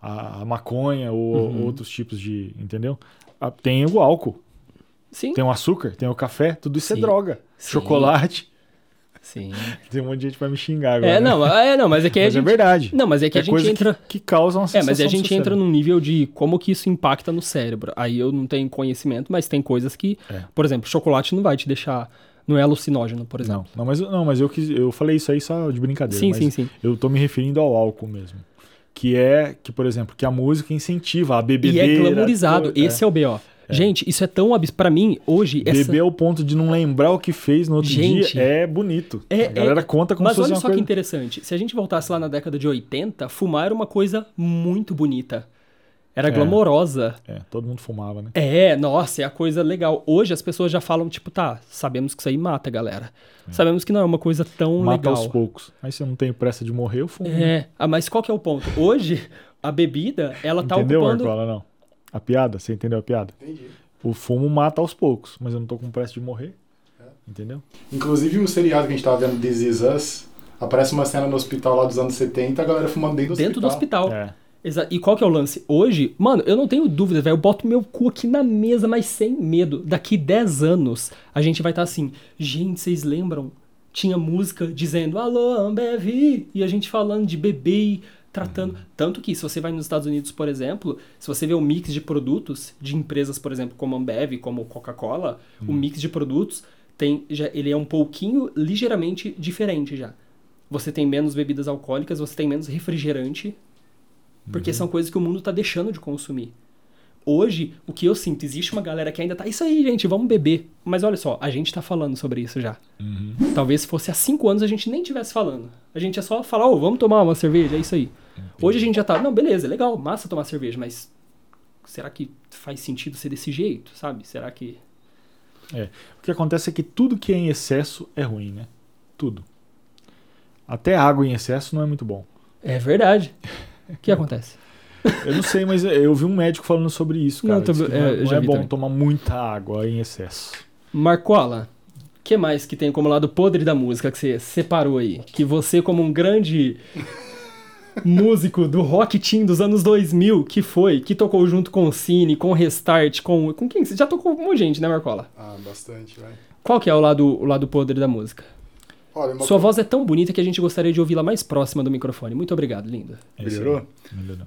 Speaker 2: a, a maconha ou uhum. outros tipos de. Entendeu? Tem o álcool.
Speaker 1: Sim.
Speaker 2: Tem o açúcar, tem o café, tudo isso é Sim. é droga. Sim. Chocolate.
Speaker 1: Sim.
Speaker 2: Tem um monte de gente que vai me xingar agora.
Speaker 1: É, não, é, não mas é que
Speaker 2: mas
Speaker 1: a é
Speaker 2: gente... é verdade.
Speaker 1: Não, mas é que é a gente entra.
Speaker 2: Que, que causa uma
Speaker 1: É, mas a gente entra num nível de como que isso impacta no cérebro. Aí eu não tenho conhecimento, mas tem coisas que. É. Por exemplo, chocolate não vai te deixar. Não é alucinógeno, por exemplo.
Speaker 2: Não, não mas, não, mas eu, quis, eu falei isso aí só de brincadeira.
Speaker 1: Sim, sim, sim.
Speaker 2: Eu tô me referindo ao álcool mesmo. Que é que, por exemplo, que a música incentiva a bebedeira.
Speaker 1: E é glamorizado. Esse é o B.O. É. Gente, isso é tão absurdo. Pra mim, hoje.
Speaker 2: Beber essa... ao ponto de não lembrar o que fez no outro gente, dia é bonito. É, a galera é... conta como
Speaker 1: Mas
Speaker 2: se fosse
Speaker 1: olha só
Speaker 2: coisa...
Speaker 1: que interessante. Se a gente voltasse lá na década de 80, fumar era uma coisa muito bonita. Era é, glamourosa.
Speaker 2: É, todo mundo fumava, né?
Speaker 1: É, nossa, é a coisa legal. Hoje as pessoas já falam, tipo, tá, sabemos que isso aí mata, galera. É. Sabemos que não é uma coisa tão
Speaker 2: mata
Speaker 1: legal.
Speaker 2: Mata aos poucos. Mas se eu não tenho pressa de morrer, eu fumo.
Speaker 1: É, ah, mas qual que é o ponto? Hoje, a bebida, ela tá
Speaker 2: Entendeu,
Speaker 1: ocupando...
Speaker 2: Entendeu? Não. A piada? Você entendeu a piada?
Speaker 3: Entendi.
Speaker 2: O fumo mata aos poucos, mas eu não tô com pressa de morrer. É. Entendeu?
Speaker 3: Inclusive o seriado que a gente tava vendo, This Is Us, aparece uma cena no hospital lá dos anos 70, a galera fumando dentro do
Speaker 1: dentro
Speaker 3: hospital.
Speaker 1: Dentro do hospital. É. E qual que é o lance? Hoje, mano, eu não tenho dúvida, velho. Eu boto meu cu aqui na mesa, mas sem medo. Daqui 10 anos, a gente vai estar tá assim. Gente, vocês lembram? Tinha música dizendo Alô, Ambev! E a gente falando de bebê tratando. Uhum. Tanto que, se você vai nos Estados Unidos, por exemplo, se você vê o mix de produtos de empresas, por exemplo, como Ambev, como Coca-Cola, uhum. o mix de produtos tem já, ele é um pouquinho ligeiramente diferente já. Você tem menos bebidas alcoólicas, você tem menos refrigerante, porque uhum. são coisas que o mundo está deixando de consumir. Hoje, o que eu sinto, existe uma galera que ainda tá, isso aí, gente, vamos beber. Mas olha só, a gente tá falando sobre isso já.
Speaker 2: Uhum.
Speaker 1: Talvez se fosse há cinco anos a gente nem tivesse falando. A gente é só falar, ô, oh, vamos tomar uma cerveja, é isso aí. Entendi. Hoje a gente já tá, não, beleza, legal, massa tomar cerveja, mas será que faz sentido ser desse jeito, sabe? Será que.
Speaker 2: É. O que acontece é que tudo que é em excesso é ruim, né? Tudo. Até água em excesso não é muito bom.
Speaker 1: É verdade. O que acontece?
Speaker 2: Eu não sei, mas eu vi um médico falando sobre isso, cara. Não, tô, não é, não é bom também. tomar muita água em excesso.
Speaker 1: Marcola, o que mais que tem como lado podre da música que você separou aí? Que você, como um grande músico do rock team dos anos 2000, que foi, que tocou junto com o Cine, com o Restart, com... Com quem? Você já tocou com muita gente, né, Marcola?
Speaker 3: Ah, bastante, vai.
Speaker 1: Qual que é o lado, o lado podre da música? Olha, Sua voz é tão bonita que a gente gostaria de ouvi-la mais próxima do microfone. Muito obrigado, linda.
Speaker 3: Melhorou? Melhorou.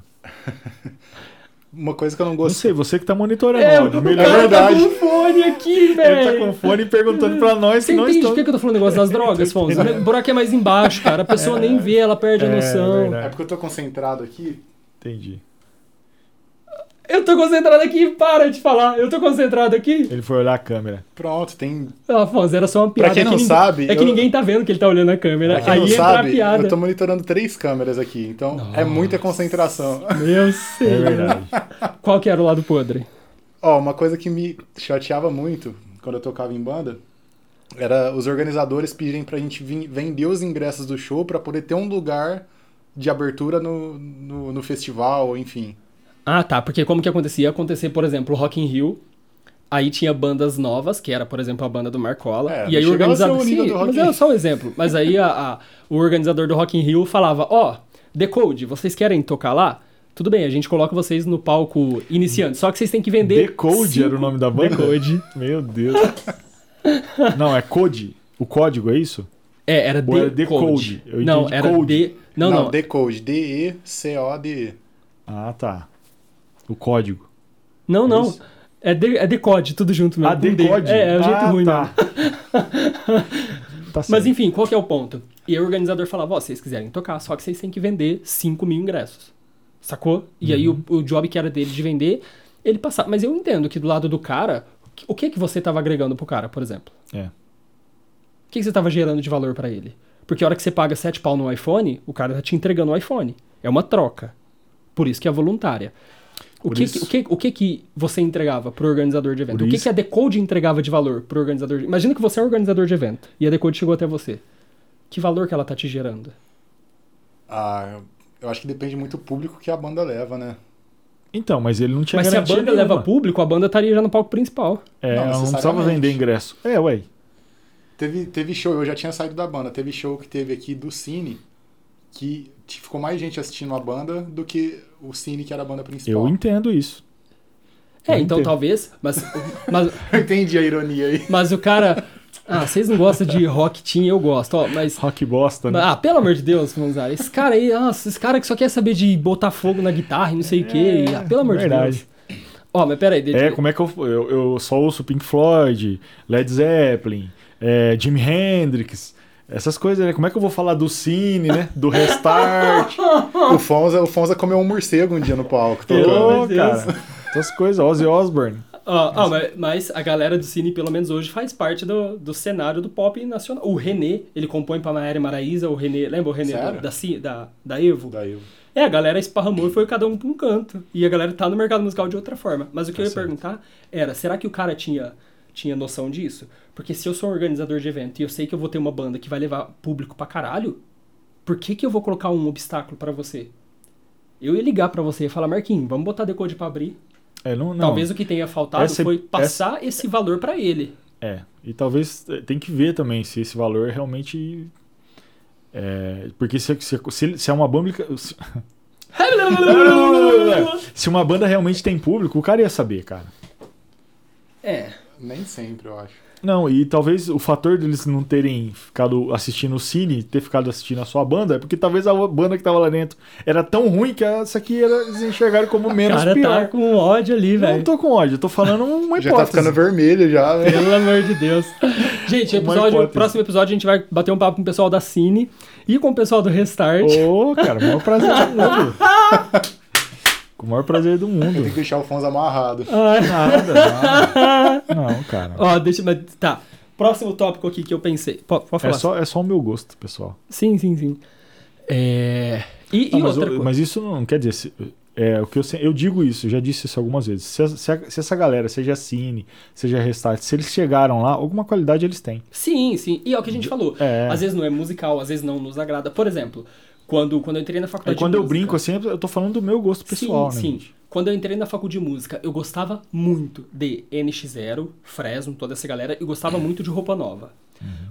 Speaker 3: Uma coisa que eu não gosto.
Speaker 2: Não sei, você que tá monitorando.
Speaker 1: É, o melhor cara verdade. tá com fone aqui, velho.
Speaker 2: Ele tá com fone perguntando pra nós
Speaker 1: você
Speaker 2: se nós
Speaker 1: estamos... por que, que eu tô falando negócio das drogas, Fonso? O buraco é mais embaixo, cara. A pessoa é, nem vê, ela perde é, a noção.
Speaker 3: É, é porque eu tô concentrado aqui.
Speaker 2: Entendi.
Speaker 1: Eu tô concentrado aqui, para de falar. Eu tô concentrado aqui.
Speaker 2: Ele foi olhar a câmera.
Speaker 3: Pronto, tem.
Speaker 1: Afonso, era só uma piada.
Speaker 3: Pra quem
Speaker 1: não é
Speaker 3: que sabe.
Speaker 1: É que eu... ninguém tá vendo que ele tá olhando a câmera. Pra quem Aí não sabe, a piada.
Speaker 3: Eu tô monitorando três câmeras aqui, então é Nossa. é muita concentração.
Speaker 1: Meu Deus. É verdade. Qual que era o lado podre?
Speaker 3: Ó, uma coisa que me chateava muito quando eu tocava em banda era os organizadores pedirem pra gente vender os ingressos do show pra poder ter um lugar de abertura no, no, no festival, enfim.
Speaker 1: Ah, tá. Porque como que acontecia? Ia acontecer, por exemplo, o Rock in Rio. Aí tinha bandas novas, que era, por exemplo, a banda do Marcola.
Speaker 3: É,
Speaker 1: e aí
Speaker 3: não
Speaker 1: o organizador. Sim,
Speaker 3: do Rock
Speaker 1: mas é só um exemplo. Mas aí a- a- o organizador do Rock in Rio falava: Ó, Decode, vocês querem tocar lá? Tudo bem, a gente coloca vocês no palco iniciante. Só que vocês têm que vender.
Speaker 2: Decode
Speaker 1: cinco-
Speaker 2: era o nome da banda?
Speaker 1: Decode.
Speaker 2: Meu Deus. Não, é Code. O código, é isso?
Speaker 1: É, era
Speaker 2: Ou era
Speaker 1: Decode.
Speaker 2: Decode? Eu
Speaker 1: não, era
Speaker 2: Code.
Speaker 1: D. Não, não.
Speaker 3: Decode. D-E-C-O-D-E.
Speaker 2: Ah, tá. O código.
Speaker 1: Não,
Speaker 2: É
Speaker 1: não.
Speaker 2: isso?
Speaker 1: É, de, é decode, tudo junto mesmo.
Speaker 2: Ah, decode?
Speaker 1: É, é o jeito
Speaker 2: ah,
Speaker 1: ruim,
Speaker 2: tá. tá
Speaker 1: Mas enfim, qual que é o ponto? E aí o organizador falava, ó, se vocês quiserem tocar, só que vocês têm que vender 5 mil ingressos. Sacou? E aí
Speaker 2: Uhum.
Speaker 1: o, o job que era dele de vender, ele passava. Mas eu entendo que do lado do cara, o que que você tava agregando pro cara, por exemplo?
Speaker 2: É.
Speaker 1: O que, que você tava gerando de valor pra ele? Porque a hora que você paga 7 pau no iPhone, o cara tá te entregando o iPhone. É uma troca. Por isso que é voluntária. O que,
Speaker 2: isso-
Speaker 1: o, que, o que que você entregava pro organizador de evento?
Speaker 2: Por
Speaker 1: O que,
Speaker 2: isso-
Speaker 1: que a Decode entregava de valor pro organizador de... Imagina que você é um organizador de evento e a Decode chegou até você. Que valor que ela tá te gerando?
Speaker 3: Ah, eu acho que depende muito do público que a banda leva, né?
Speaker 2: Então, mas ele não tinha
Speaker 1: Mas se a banda
Speaker 2: nenhuma.
Speaker 1: leva público, a banda estaria já no palco principal.
Speaker 2: É,
Speaker 3: Não
Speaker 2: não precisava vender ingresso. É, ué.
Speaker 3: Teve, teve show, eu já tinha saído da banda, teve show que teve aqui do Cine, que ficou mais gente assistindo a banda do que o Cine, que era a banda principal.
Speaker 2: Eu entendo isso.
Speaker 1: É,
Speaker 2: Eu
Speaker 1: então
Speaker 2: entendo.
Speaker 1: talvez, mas, mas,
Speaker 3: Eu entendi a ironia aí.
Speaker 1: mas o cara... Ah, vocês não gostam de rock team, eu gosto, ó, mas...
Speaker 2: Rock bosta, né?
Speaker 1: Ah, pelo amor de Deus, Manzara. Esse cara aí, nossa, esse cara que só quer saber de botar fogo na guitarra e não sei o quê. e, ah, pelo amor
Speaker 2: verdade.
Speaker 1: de Deus. Ó, mas peraí, deixa
Speaker 2: É, como é que eu, eu, eu só ouço Pink Floyd, Led Zeppelin, é, Jimi Hendrix, essas coisas, né? Como é que eu vou falar do Cine, né? Do Restart.
Speaker 3: O Fonza, o Fonza comeu um morcego um dia no palco.
Speaker 1: Amor
Speaker 2: Ô, cara. Essas coisas, Ozzy Osbourne.
Speaker 1: Ó, mas, mas a galera do Cine, pelo menos hoje, faz parte do, do cenário do pop nacional. O René, ele compõe pra Maéria Maraíza, o René, lembra o René do- da, da, da Evo?
Speaker 3: Daí eu...
Speaker 1: É, a galera esparramou e foi cada um pra um canto. E a galera tá no mercado musical de outra forma. Mas o que eu ia
Speaker 2: certo.
Speaker 1: perguntar era, será que o cara tinha, tinha noção disso? Porque se eu sou um organizador de evento e eu sei que eu vou ter uma banda que vai levar público pra caralho, por que que eu vou colocar um obstáculo pra você? Eu ia ligar pra você e falar, Marquinhos, vamos botar decode pra abrir.
Speaker 2: É, não, não.
Speaker 1: Talvez o que tenha faltado
Speaker 2: Essa-
Speaker 1: foi passar esse valor pra ele.
Speaker 2: É, e talvez eh, tem que ver também se esse valor realmente. É, porque se, se, se, se é uma banda. Se, se uma banda realmente tem público, o cara ia saber, cara.
Speaker 1: É.
Speaker 3: Nem sempre, eu acho.
Speaker 2: Não, e talvez o fator deles não terem ficado assistindo o Cine, ter ficado assistindo a sua banda, é porque talvez a banda que tava lá dentro era tão ruim que essa aqui era, eles enxergaram como menos
Speaker 1: cara
Speaker 2: pior.
Speaker 1: tá com ódio ali,
Speaker 2: Não
Speaker 1: velho.
Speaker 2: tô com ódio, eu tô falando uma
Speaker 3: Já tá
Speaker 2: hipótese.
Speaker 3: ficando vermelho já, né?
Speaker 1: Pelo amor de Deus. Gente, episódio,
Speaker 2: hipótese.
Speaker 1: próximo episódio a gente vai bater um papo com o pessoal da Cine e com o pessoal do Restart.
Speaker 2: Ô, cara, o maior prazer do mundo. Com o maior prazer do mundo.
Speaker 3: Tem que deixar o Fonza amarrado.
Speaker 1: Ai.
Speaker 2: Nada, nada. Não, cara.
Speaker 1: Ó, deixa, mas tá. Próximo tópico aqui que eu pensei. Pode, pode
Speaker 2: É
Speaker 1: falar.
Speaker 2: só, é só o meu gosto, pessoal.
Speaker 1: Sim, sim, sim. É... E, e
Speaker 2: Não, mas,
Speaker 1: outra
Speaker 2: eu-
Speaker 1: coisa.
Speaker 2: mas isso não quer dizer. se- É, o que eu, eu digo isso, já disse isso algumas vezes. Se, se se essa galera, seja Cine, seja Restart, se eles chegaram lá, alguma qualidade eles têm.
Speaker 1: Sim, sim. E é o que a gente falou.
Speaker 2: É.
Speaker 1: Às vezes não é musical, às vezes não nos agrada. Por exemplo, quando, quando eu entrei na faculdade
Speaker 2: quando
Speaker 1: de
Speaker 2: eu
Speaker 1: música-
Speaker 2: brinco assim, eu tô falando do meu gosto pessoal,
Speaker 1: sim,
Speaker 2: né?
Speaker 1: sim.
Speaker 2: gente?
Speaker 1: Quando eu entrei na faculdade de música, eu gostava muito de NX0, Fresno, toda essa galera, e gostava muito de roupa nova.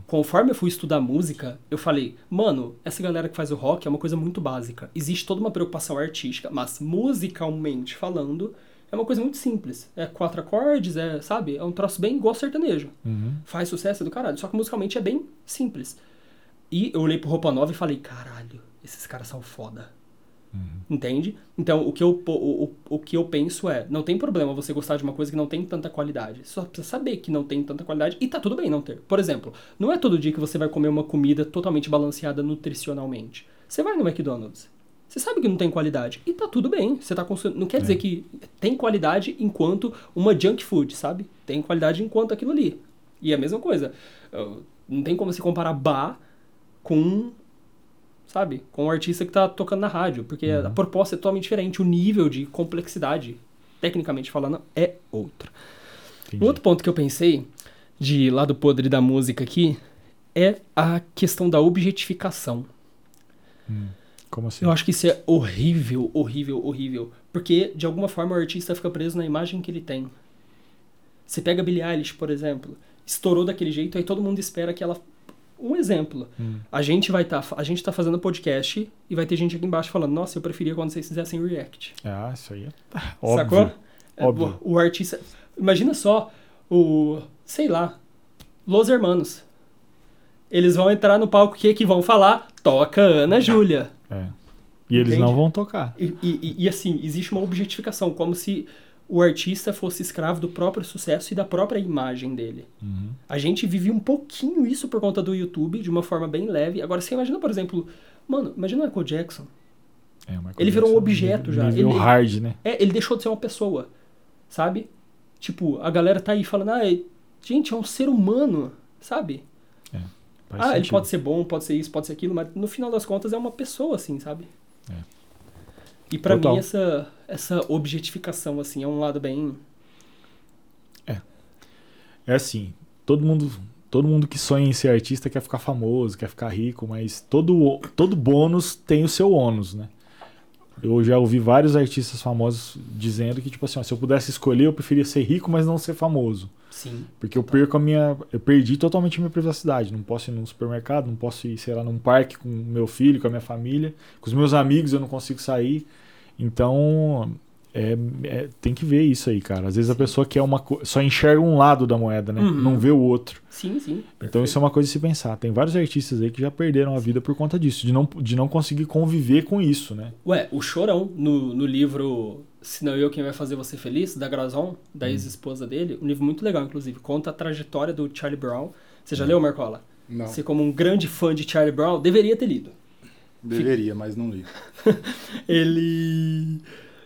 Speaker 1: Conforme eu fui estudar música, eu falei, mano, essa galera que faz o rock é uma coisa muito básica. Existe toda uma preocupação artística, mas musicalmente falando, é uma coisa muito simples. É quatro acordes, é, sabe? É um troço bem igual sertanejo.
Speaker 2: Uhum.
Speaker 1: Faz sucesso é do caralho. Só que musicalmente é bem simples. E eu olhei pro Roupa Nova e falei, caralho, esses caras são foda. Entende? Então, o que, eu, o, o, o que eu penso é, não tem problema você gostar de uma coisa que não tem tanta qualidade. Só precisa saber que não tem tanta qualidade e tá tudo bem não ter. Por exemplo, não é todo dia que você vai comer uma comida totalmente balanceada nutricionalmente. Você vai no McDonald's. Você sabe que não tem qualidade. E tá tudo bem. Você tá consumindo. Não quer dizer que tem qualidade enquanto uma junk food, sabe? Tem qualidade enquanto aquilo ali. E é a mesma coisa. Não tem como se comparar bar com sabe? Com o artista que tá tocando na rádio, porque a proposta é totalmente diferente, o nível de complexidade tecnicamente falando, é outro.
Speaker 2: Entendi.
Speaker 1: Outro ponto que eu pensei, de lado podre da música aqui, é a questão da objetificação.
Speaker 2: Hum, Como assim?
Speaker 1: Eu acho que isso é horrível, horrível, horrível. Porque, de alguma forma, o artista fica preso na imagem que ele tem. Você pega a Billie Eilish, por exemplo, estourou daquele jeito, aí todo mundo espera que ela... Um exemplo.
Speaker 2: Hum.
Speaker 1: A gente vai estar... a gente tá fazendo podcast e vai ter gente aqui embaixo falando, nossa, eu preferia quando vocês fizessem react.
Speaker 2: Ah, isso aí é óbvio.
Speaker 1: Sacou? É,
Speaker 2: Óbvio.
Speaker 1: O, o artista. Imagina só o. Sei lá. Los Hermanos. Eles vão entrar no palco, que que vão falar? Toca Ana Júlia.
Speaker 2: É. E eles
Speaker 1: Entende?
Speaker 2: não vão tocar.
Speaker 1: E- e- e, assim, existe uma objetificação, como se o artista fosse escravo do próprio sucesso e da própria imagem dele.
Speaker 2: Uhum.
Speaker 1: A gente vive um pouquinho isso por conta do YouTube, de uma forma bem leve. Agora, você imagina, por exemplo, mano, imagina o Michael Jackson.
Speaker 2: É, Michael
Speaker 1: Ele virou um
Speaker 2: Jackson
Speaker 1: objeto
Speaker 2: nível-
Speaker 1: já. Ele-
Speaker 2: hard, né?
Speaker 1: É, ele deixou de ser uma pessoa, sabe? Tipo, a galera tá aí falando, ah, é- gente, é um ser humano, sabe?
Speaker 2: Faz
Speaker 1: ah, ele
Speaker 2: sentido.
Speaker 1: pode ser bom, pode ser isso, pode ser aquilo, mas no final das contas é uma pessoa, assim, sabe?
Speaker 2: É.
Speaker 1: E
Speaker 2: Total.
Speaker 1: mim essa, essa objetificação, assim, é um lado bem...
Speaker 2: É assim, todo mundo, todo mundo que sonha em ser artista quer ficar famoso, quer ficar rico, mas todo, todo bônus tem o seu ônus, né? Eu já ouvi vários artistas famosos dizendo que, tipo assim, ó, se eu pudesse escolher, eu preferia ser rico, mas não ser famoso.
Speaker 1: Sim.
Speaker 2: Porque eu perco a minha. Eu perdi totalmente a minha privacidade. Não posso ir num supermercado, não posso ir, sei lá, num parque com meu filho, com a minha família. Com os meus amigos eu não consigo sair. Então. é- é- tem que ver isso aí, cara. Às vezes a pessoa quer uma co- só enxerga um lado da moeda, né?
Speaker 1: Uhum.
Speaker 2: Não vê o outro.
Speaker 1: Sim, sim.
Speaker 2: Então isso é uma coisa de se pensar. Tem vários artistas aí que já perderam a vida por conta disso, de não, de não conseguir conviver com isso, né?
Speaker 1: Ué, o Chorão, no, no livro Se Não Eu Quem Vai Fazer Você Feliz, da Grazon, da ex-esposa dele, um livro muito legal, inclusive, conta a trajetória do Charlie Brown. Você já leu, Marcola?
Speaker 3: Não.
Speaker 1: Você, como um grande fã de Charlie Brown, deveria ter lido.
Speaker 3: Deveria, mas não li.
Speaker 1: Ele.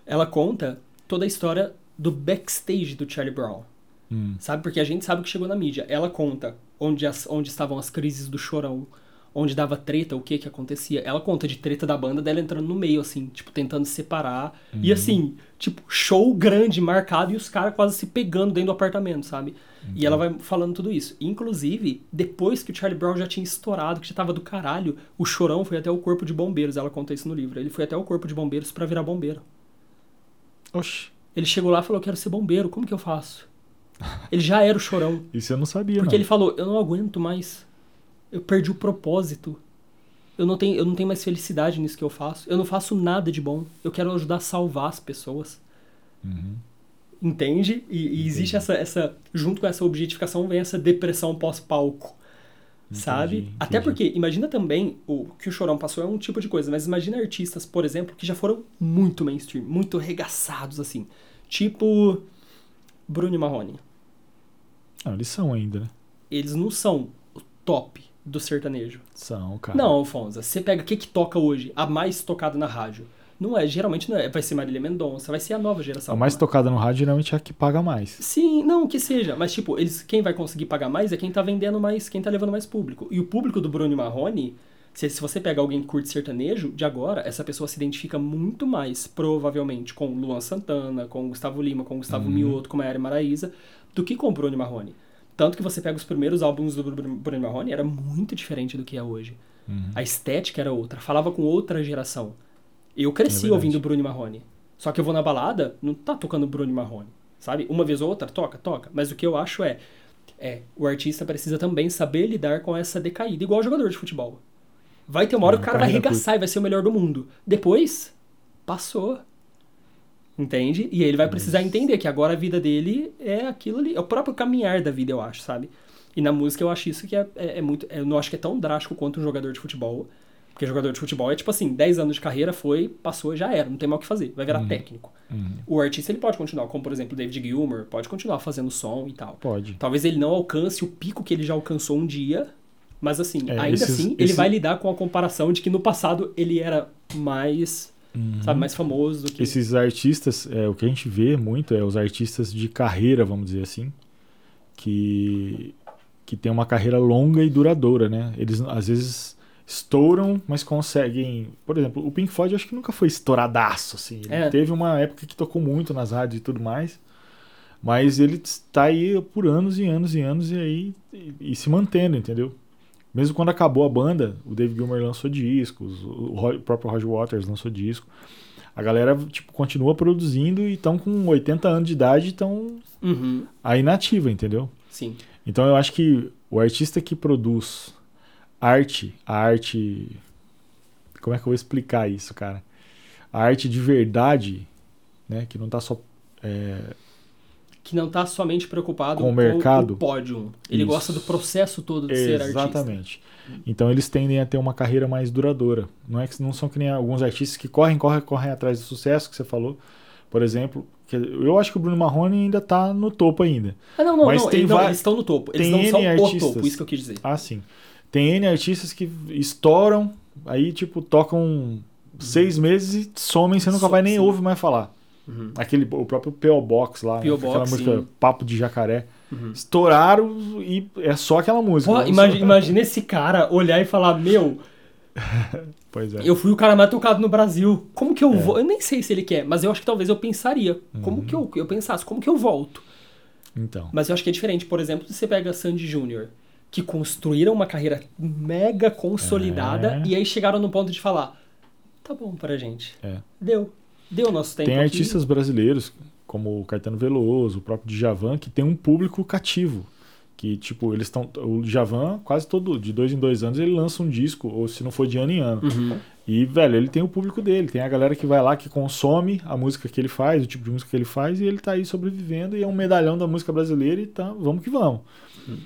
Speaker 1: Ela conta toda a história do backstage do Charlie Brown.
Speaker 2: Hum.
Speaker 1: Sabe? Porque a gente sabe o que chegou na mídia. Ela conta onde, as, onde estavam as crises do chorão, onde dava treta, o que que acontecia. Ela conta de treta da banda dela entrando no meio, assim, tipo, tentando separar. E assim, tipo, show grande, marcado, e os caras quase se pegando dentro do apartamento, sabe? E ela vai falando tudo isso. Inclusive, depois que o Charlie Brown já tinha estourado, que já tava do caralho, o chorão foi até o corpo de bombeiros. Ela conta isso no livro. Ele foi até o corpo de bombeiros pra virar bombeiro.
Speaker 2: Oxi,
Speaker 1: Ele chegou lá e falou: Quero ser bombeiro, como que eu faço? Ele já era o chorão.
Speaker 2: isso eu não sabia,
Speaker 1: Porque
Speaker 2: não.
Speaker 1: ele falou: Eu não aguento mais. Eu perdi o propósito. Eu não, tenho, eu não tenho mais felicidade nisso que eu faço. Eu não faço nada de bom. Eu quero ajudar a salvar as pessoas.
Speaker 2: Uhum.
Speaker 1: Entende? E, e existe essa, essa. Junto com essa objetificação vem essa depressão pós-palco. Sabe?
Speaker 2: Entendi,
Speaker 1: Até
Speaker 2: entendi.
Speaker 1: porque, imagina também, o que o Chorão passou é um tipo de coisa, mas imagina artistas, por exemplo, que já foram muito mainstream, muito regaçados, assim. Tipo. Bruno Marrone.
Speaker 2: Não, eles são ainda, né?
Speaker 1: Eles não são o top do sertanejo.
Speaker 2: São, cara.
Speaker 1: Não, Alfonso, você pega o que que toca hoje, a mais tocada na rádio. Não é, geralmente não é. Vai ser Marília Mendonça, vai ser a nova geração.
Speaker 2: A mais tocada no rádio geralmente é a que paga mais.
Speaker 1: Sim, não, que seja. Mas, tipo, eles, quem vai conseguir pagar mais é quem tá vendendo mais, quem tá levando mais público. E o público do Bruno Marrone, se, se você pega alguém que curte sertanejo, de agora, essa pessoa se identifica muito mais, provavelmente, com Luan Santana, com Gustavo Lima, com Gustavo Mioto, com Maiara Maraíza, do que com o Bruno Marrone. Tanto que você pega os primeiros álbuns do Bruno Marrone, era muito diferente do que é hoje.
Speaker 2: Uhum.
Speaker 1: A estética era outra, falava com outra geração. Eu cresci
Speaker 2: É
Speaker 1: ouvindo Bruno Marrone. Só que eu vou na balada, não tá tocando Bruno Marrone. Sabe? Uma vez ou outra, toca, toca. Mas o que eu acho é, é, o artista precisa também saber lidar com essa decaída, igual jogador de futebol. Vai ter uma hora
Speaker 2: É,
Speaker 1: que o cara vai arregaçar e vai ser o melhor do mundo. Depois, passou. Entende? E aí ele vai precisar entender que agora a vida dele é aquilo ali. É o próprio caminhar da vida, eu acho, sabe? E na música eu acho isso que é, é, é muito. Eu não acho que é tão drástico quanto um jogador de futebol. Porque jogador de futebol é tipo assim, 10 anos de carreira foi, passou, já era, não tem mais o que fazer, vai virar técnico.
Speaker 2: Uhum.
Speaker 1: O artista ele pode continuar, como por exemplo David Gilmour, pode continuar fazendo som e tal.
Speaker 2: Pode.
Speaker 1: Talvez ele não alcance o pico que ele já alcançou um dia, mas assim,
Speaker 2: É,
Speaker 1: ainda
Speaker 2: esses-
Speaker 1: assim, ele
Speaker 2: esse-
Speaker 1: vai lidar com a comparação de que no passado ele era mais, sabe, mais famoso do que.
Speaker 2: Uhum. Esses artistas, é, o que a gente vê muito é os artistas de carreira, vamos dizer assim, que, que tem uma carreira longa e duradoura, né? Eles, às vezes, estouram, mas conseguem. Por exemplo, o Pink Floyd acho que nunca foi estouradaço, assim. Ele
Speaker 1: É.
Speaker 2: teve uma época que tocou muito nas rádios e tudo mais. Mas ele está aí por anos e anos e anos e aí e, e se mantendo, entendeu? Mesmo quando acabou a banda, o David Gilmour lançou discos, o, próprio Roger Waters lançou disco. A galera tipo continua produzindo e estão com 80 anos de idade e estão
Speaker 1: Uhum.
Speaker 2: aí na ativa, entendeu?
Speaker 1: Sim.
Speaker 2: Então eu acho que o artista que produz arte, a arte. Como é que eu vou explicar isso, cara? A arte de verdade, né? Que não tá só. é,
Speaker 1: Que não tá somente preocupado
Speaker 2: Com o mercado.
Speaker 1: o pódio. Ele
Speaker 2: Isso.
Speaker 1: gosta do processo todo de ser artista.
Speaker 2: Exatamente. Então eles tendem a ter uma carreira mais duradoura. Não é que não são que nem alguns artistas que correm, correm, correm atrás do sucesso que você falou. Por exemplo, eu acho que o Bruno Marrone ainda tá no topo ainda.
Speaker 1: Ah, não, não,
Speaker 2: Mas
Speaker 1: não,
Speaker 2: tem
Speaker 1: eles, não, eles estão no topo. Eles
Speaker 2: tem
Speaker 1: não são
Speaker 2: N
Speaker 1: o
Speaker 2: artistas.
Speaker 1: topo, isso que eu quis dizer.
Speaker 2: Ah, sim. Tem N artistas que estouram, aí tipo tocam seis meses e somem, você nunca
Speaker 1: Some,
Speaker 2: vai nem
Speaker 1: sim.
Speaker 2: ouvir mais falar.
Speaker 1: Uhum.
Speaker 2: Aquele, o próprio P.O. Box lá, né, aquela
Speaker 1: Box,
Speaker 2: música
Speaker 1: sim.
Speaker 2: Papo de Jacaré.
Speaker 1: Uhum.
Speaker 2: Estouraram e é só aquela música.
Speaker 1: Pô,
Speaker 2: Não
Speaker 1: imagina, imagina esse cara olhar e falar, meu,
Speaker 2: Pois é.
Speaker 1: eu fui o cara mais tocado no Brasil. Como que eu
Speaker 2: É.
Speaker 1: vou? Eu nem sei se ele quer, mas eu acho que talvez eu pensaria. Como
Speaker 2: Uhum.
Speaker 1: que eu, eu pensasse, como que eu volto?
Speaker 2: Então.
Speaker 1: Mas eu acho que é diferente. Por exemplo, se você pega Sandy Júnior, que construíram uma carreira mega consolidada
Speaker 2: É.
Speaker 1: e aí chegaram no ponto de falar: tá bom pra gente.
Speaker 2: É.
Speaker 1: Deu. Deu nosso tempo.
Speaker 2: Tem
Speaker 1: aqui.
Speaker 2: artistas brasileiros, como o Caetano Veloso, o próprio Djavan, que tem um público cativo. Que, tipo, eles estão. O Djavan, quase todo, de dois em dois anos, ele lança um disco, ou se não for de ano em ano.
Speaker 1: Uhum.
Speaker 2: E, velho, ele tem o público dele, tem a galera que vai lá, que consome a música que ele faz, o tipo de música que ele faz, e ele tá aí sobrevivendo e é um medalhão da música brasileira e tá, vamos que vamos. Ag-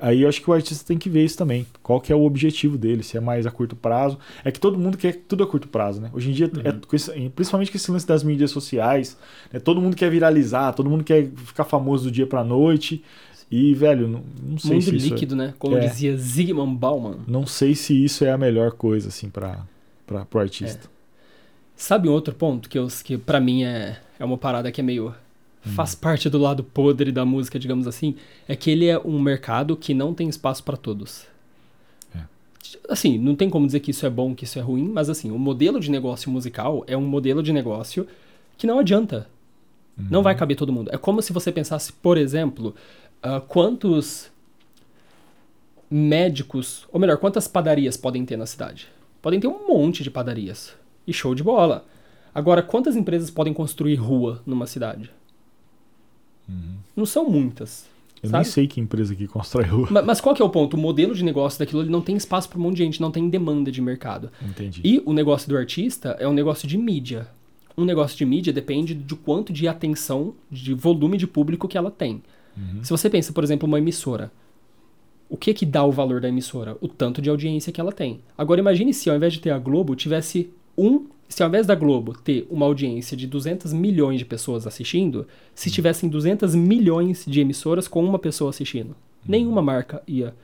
Speaker 2: Aí eu acho que o artista tem que ver isso também. Qual que é o objetivo dele, se é mais a curto prazo. É que todo mundo quer tudo a curto prazo, né? Hoje em dia, é com esse- principalmente com esse lance das mídias sociais, né? todo mundo quer viralizar, todo mundo quer ficar famoso do dia pra noite. E, velho, não, não sei
Speaker 1: Mundo
Speaker 2: se isso é-
Speaker 1: líquido, né? Como
Speaker 2: É.
Speaker 1: dizia Zygmunt Bauman.
Speaker 2: não sei se isso é a melhor coisa, assim, pra, pra, pro artista.
Speaker 1: Sabe um outro ponto que, eu, que para mim é, é uma parada que é meio. Faz parte do lado podre da música, digamos assim? É que ele é um mercado que não tem espaço pra todos.
Speaker 2: É.
Speaker 1: Assim, não tem como dizer que isso é bom, que isso é ruim, mas assim, o modelo de negócio musical é um modelo de negócio que não adianta. Não
Speaker 2: Uhum.
Speaker 1: vai caber todo mundo. É como se você pensasse, por exemplo, ah, quantos médicos, ou melhor, quantas padarias podem ter na cidade? Podem ter um monte de padarias. E show de bola. Agora, quantas empresas podem construir rua numa cidade? Não são muitas.
Speaker 2: Eu
Speaker 1: sabe?
Speaker 2: nem sei que empresa que constrói rua.
Speaker 1: Ma- Mas qual que é o ponto? O modelo de negócio daquilo ele não tem espaço para um monte de gente, não tem demanda de mercado.
Speaker 2: Entendi.
Speaker 1: E o negócio do artista é um negócio de mídia. Um negócio de mídia depende de quanto de atenção, de volume de público que ela tem.
Speaker 2: Uhum.
Speaker 1: Se você pensa, por exemplo, uma emissora, o que que dá o valor da emissora? O tanto de audiência que ela tem. Agora imagine se ao invés de ter a Globo, tivesse um, se ao invés da Globo ter uma audiência de 200 milhões de pessoas assistindo, se tivessem 200 milhões de emissoras com uma pessoa assistindo. Nenhuma marca ia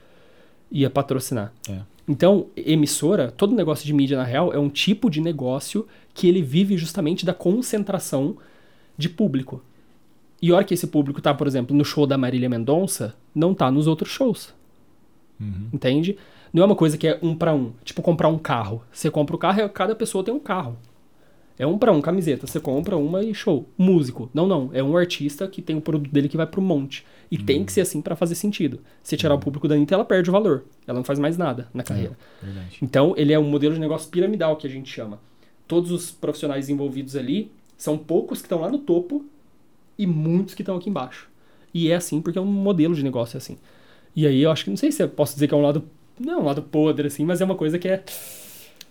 Speaker 1: ia patrocinar.
Speaker 2: É.
Speaker 1: Então, emissora, todo negócio de mídia na real é um tipo de negócio que ele vive justamente da concentração de público. E a hora que esse público tá, por exemplo, no show da Marília Mendonça, não tá nos outros shows.
Speaker 2: Uhum.
Speaker 1: Entende? Não é uma coisa que é um para um. Tipo, comprar um carro. Você compra o carro e cada pessoa tem um carro. É um para um, camiseta. Você compra uma e show. Músico. Não, não. É um artista que tem o produto dele que vai pro monte. E tem que ser assim para fazer sentido. Se tirar o público da Anitta, ela perde o valor. Ela não faz mais nada na carreira.
Speaker 2: Verdade.
Speaker 1: Então, ele é um modelo de negócio piramidal que a gente chama. Todos os profissionais envolvidos ali são poucos que estão lá no topo e muitos que estão aqui embaixo. E é assim porque é um modelo de negócio assim. E aí eu acho que não sei se eu posso dizer que é um lado não é um lado podre assim, mas é uma coisa que é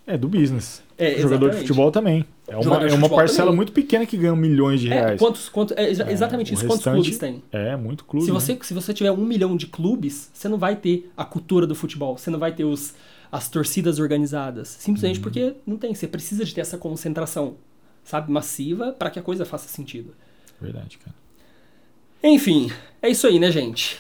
Speaker 2: É do business.
Speaker 1: É,
Speaker 2: o jogador de futebol também. É uma, é uma parcela
Speaker 1: também.
Speaker 2: muito pequena que ganha milhões de
Speaker 1: é,
Speaker 2: reais.
Speaker 1: quantos quantos é,
Speaker 2: É,
Speaker 1: exatamente isso. Quantos clubes tem?
Speaker 2: É, muito clube.
Speaker 1: Se
Speaker 2: né?
Speaker 1: você, se você tiver um milhão de clubes, você não vai ter a cultura do futebol, você não vai ter os, as torcidas organizadas.
Speaker 2: Uhum.
Speaker 1: Simplesmente porque não tem. Você precisa de ter essa concentração, sabe, massiva para que a coisa faça sentido.
Speaker 2: Verdade, cara.
Speaker 1: Enfim, é isso aí, né, gente?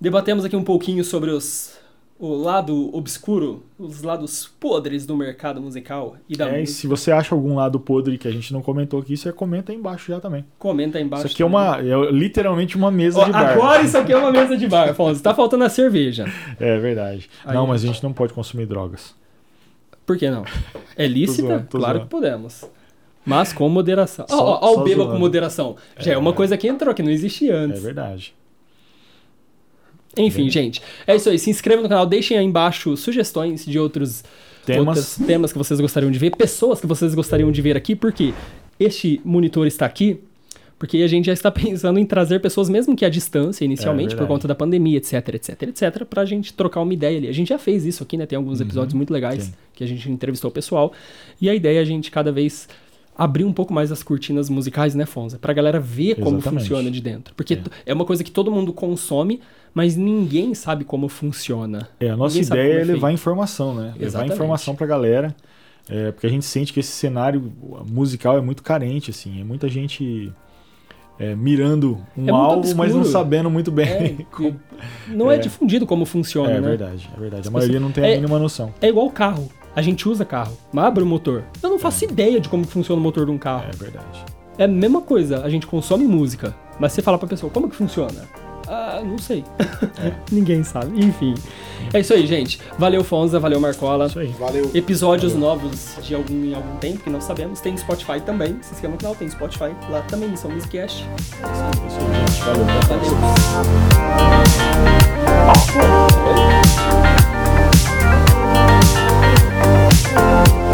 Speaker 1: Debatemos aqui um pouquinho sobre os, o lado obscuro, os lados podres do mercado musical e da
Speaker 2: É, e
Speaker 1: música.
Speaker 2: se você acha algum lado podre que a gente não comentou aqui, você comenta aí embaixo já também.
Speaker 1: Comenta aí embaixo.
Speaker 2: Isso aqui é
Speaker 1: também.
Speaker 2: uma. É literalmente uma mesa
Speaker 1: Ó,
Speaker 2: de bar.
Speaker 1: agora isso aqui é uma mesa de bar, Afonso. Tá faltando a cerveja.
Speaker 2: É verdade.
Speaker 1: Aí.
Speaker 2: Não, mas a gente não pode consumir drogas.
Speaker 1: Por que não? É lícita?
Speaker 2: zoando, tô
Speaker 1: claro
Speaker 2: zoando.
Speaker 1: que podemos. Mas com moderação. Ó, ó, ó
Speaker 2: só
Speaker 1: o beba
Speaker 2: zoando.
Speaker 1: com moderação. Já é. uma coisa que entrou, que não existia
Speaker 2: É
Speaker 1: antes.
Speaker 2: verdade.
Speaker 1: Enfim,
Speaker 2: Bem.
Speaker 1: gente. É isso aí. Se inscreva no canal, deixem aí embaixo sugestões de outros
Speaker 2: Temas.
Speaker 1: outros temas que vocês gostariam de ver, pessoas que vocês gostariam de ver aqui, porque este monitor está aqui, porque a gente já está pensando em trazer pessoas, mesmo que à distância, inicialmente,
Speaker 2: É
Speaker 1: por conta da pandemia, etc, etc, etc, pra gente trocar uma ideia ali. A gente já fez isso aqui, né? Tem alguns episódios muito legais
Speaker 2: Uhum. Tem.
Speaker 1: que a gente entrevistou o pessoal. E a ideia é a gente cada vez abrir um pouco mais as cortinas musicais, né, Fonza? Pra galera ver como
Speaker 2: Exatamente.
Speaker 1: funciona de dentro. Porque
Speaker 2: É.
Speaker 1: é uma coisa que todo mundo consome, mas ninguém sabe como funciona.
Speaker 2: É, a nossa
Speaker 1: Ninguém
Speaker 2: ideia
Speaker 1: como
Speaker 2: é
Speaker 1: é
Speaker 2: levar informação, né? Levar
Speaker 1: Exatamente.
Speaker 2: informação pra galera. é, porque a gente sente que esse cenário musical é muito carente, assim. É muita gente é, mirando um
Speaker 1: muito
Speaker 2: alvo, mas não sabendo muito bem.
Speaker 1: É,
Speaker 2: como-
Speaker 1: não é.
Speaker 2: É.
Speaker 1: difundido como funciona,
Speaker 2: é
Speaker 1: né?
Speaker 2: verdade, é verdade. A
Speaker 1: As
Speaker 2: maioria não tem a
Speaker 1: É-
Speaker 2: mínima noção.
Speaker 1: É igual carro. A gente usa carro, mas abre o motor. Eu não faço ideia de como funciona o motor de um carro.
Speaker 2: É verdade.
Speaker 1: É a mesma coisa, a gente consome música, mas você fala pra pessoa, como que funciona? Ah, não sei. Ninguém sabe. Enfim. É isso aí, gente. Valeu, Fonza, valeu, Marcola.
Speaker 2: Isso aí.
Speaker 3: Valeu.
Speaker 1: Episódios novos de algum em algum tempo, que não sabemos. Tem no Spotify também. Se inscreva no canal, tem Spotify. Lá também são Musicast.
Speaker 2: Valeu. A próxima.
Speaker 1: Valeu. Thank you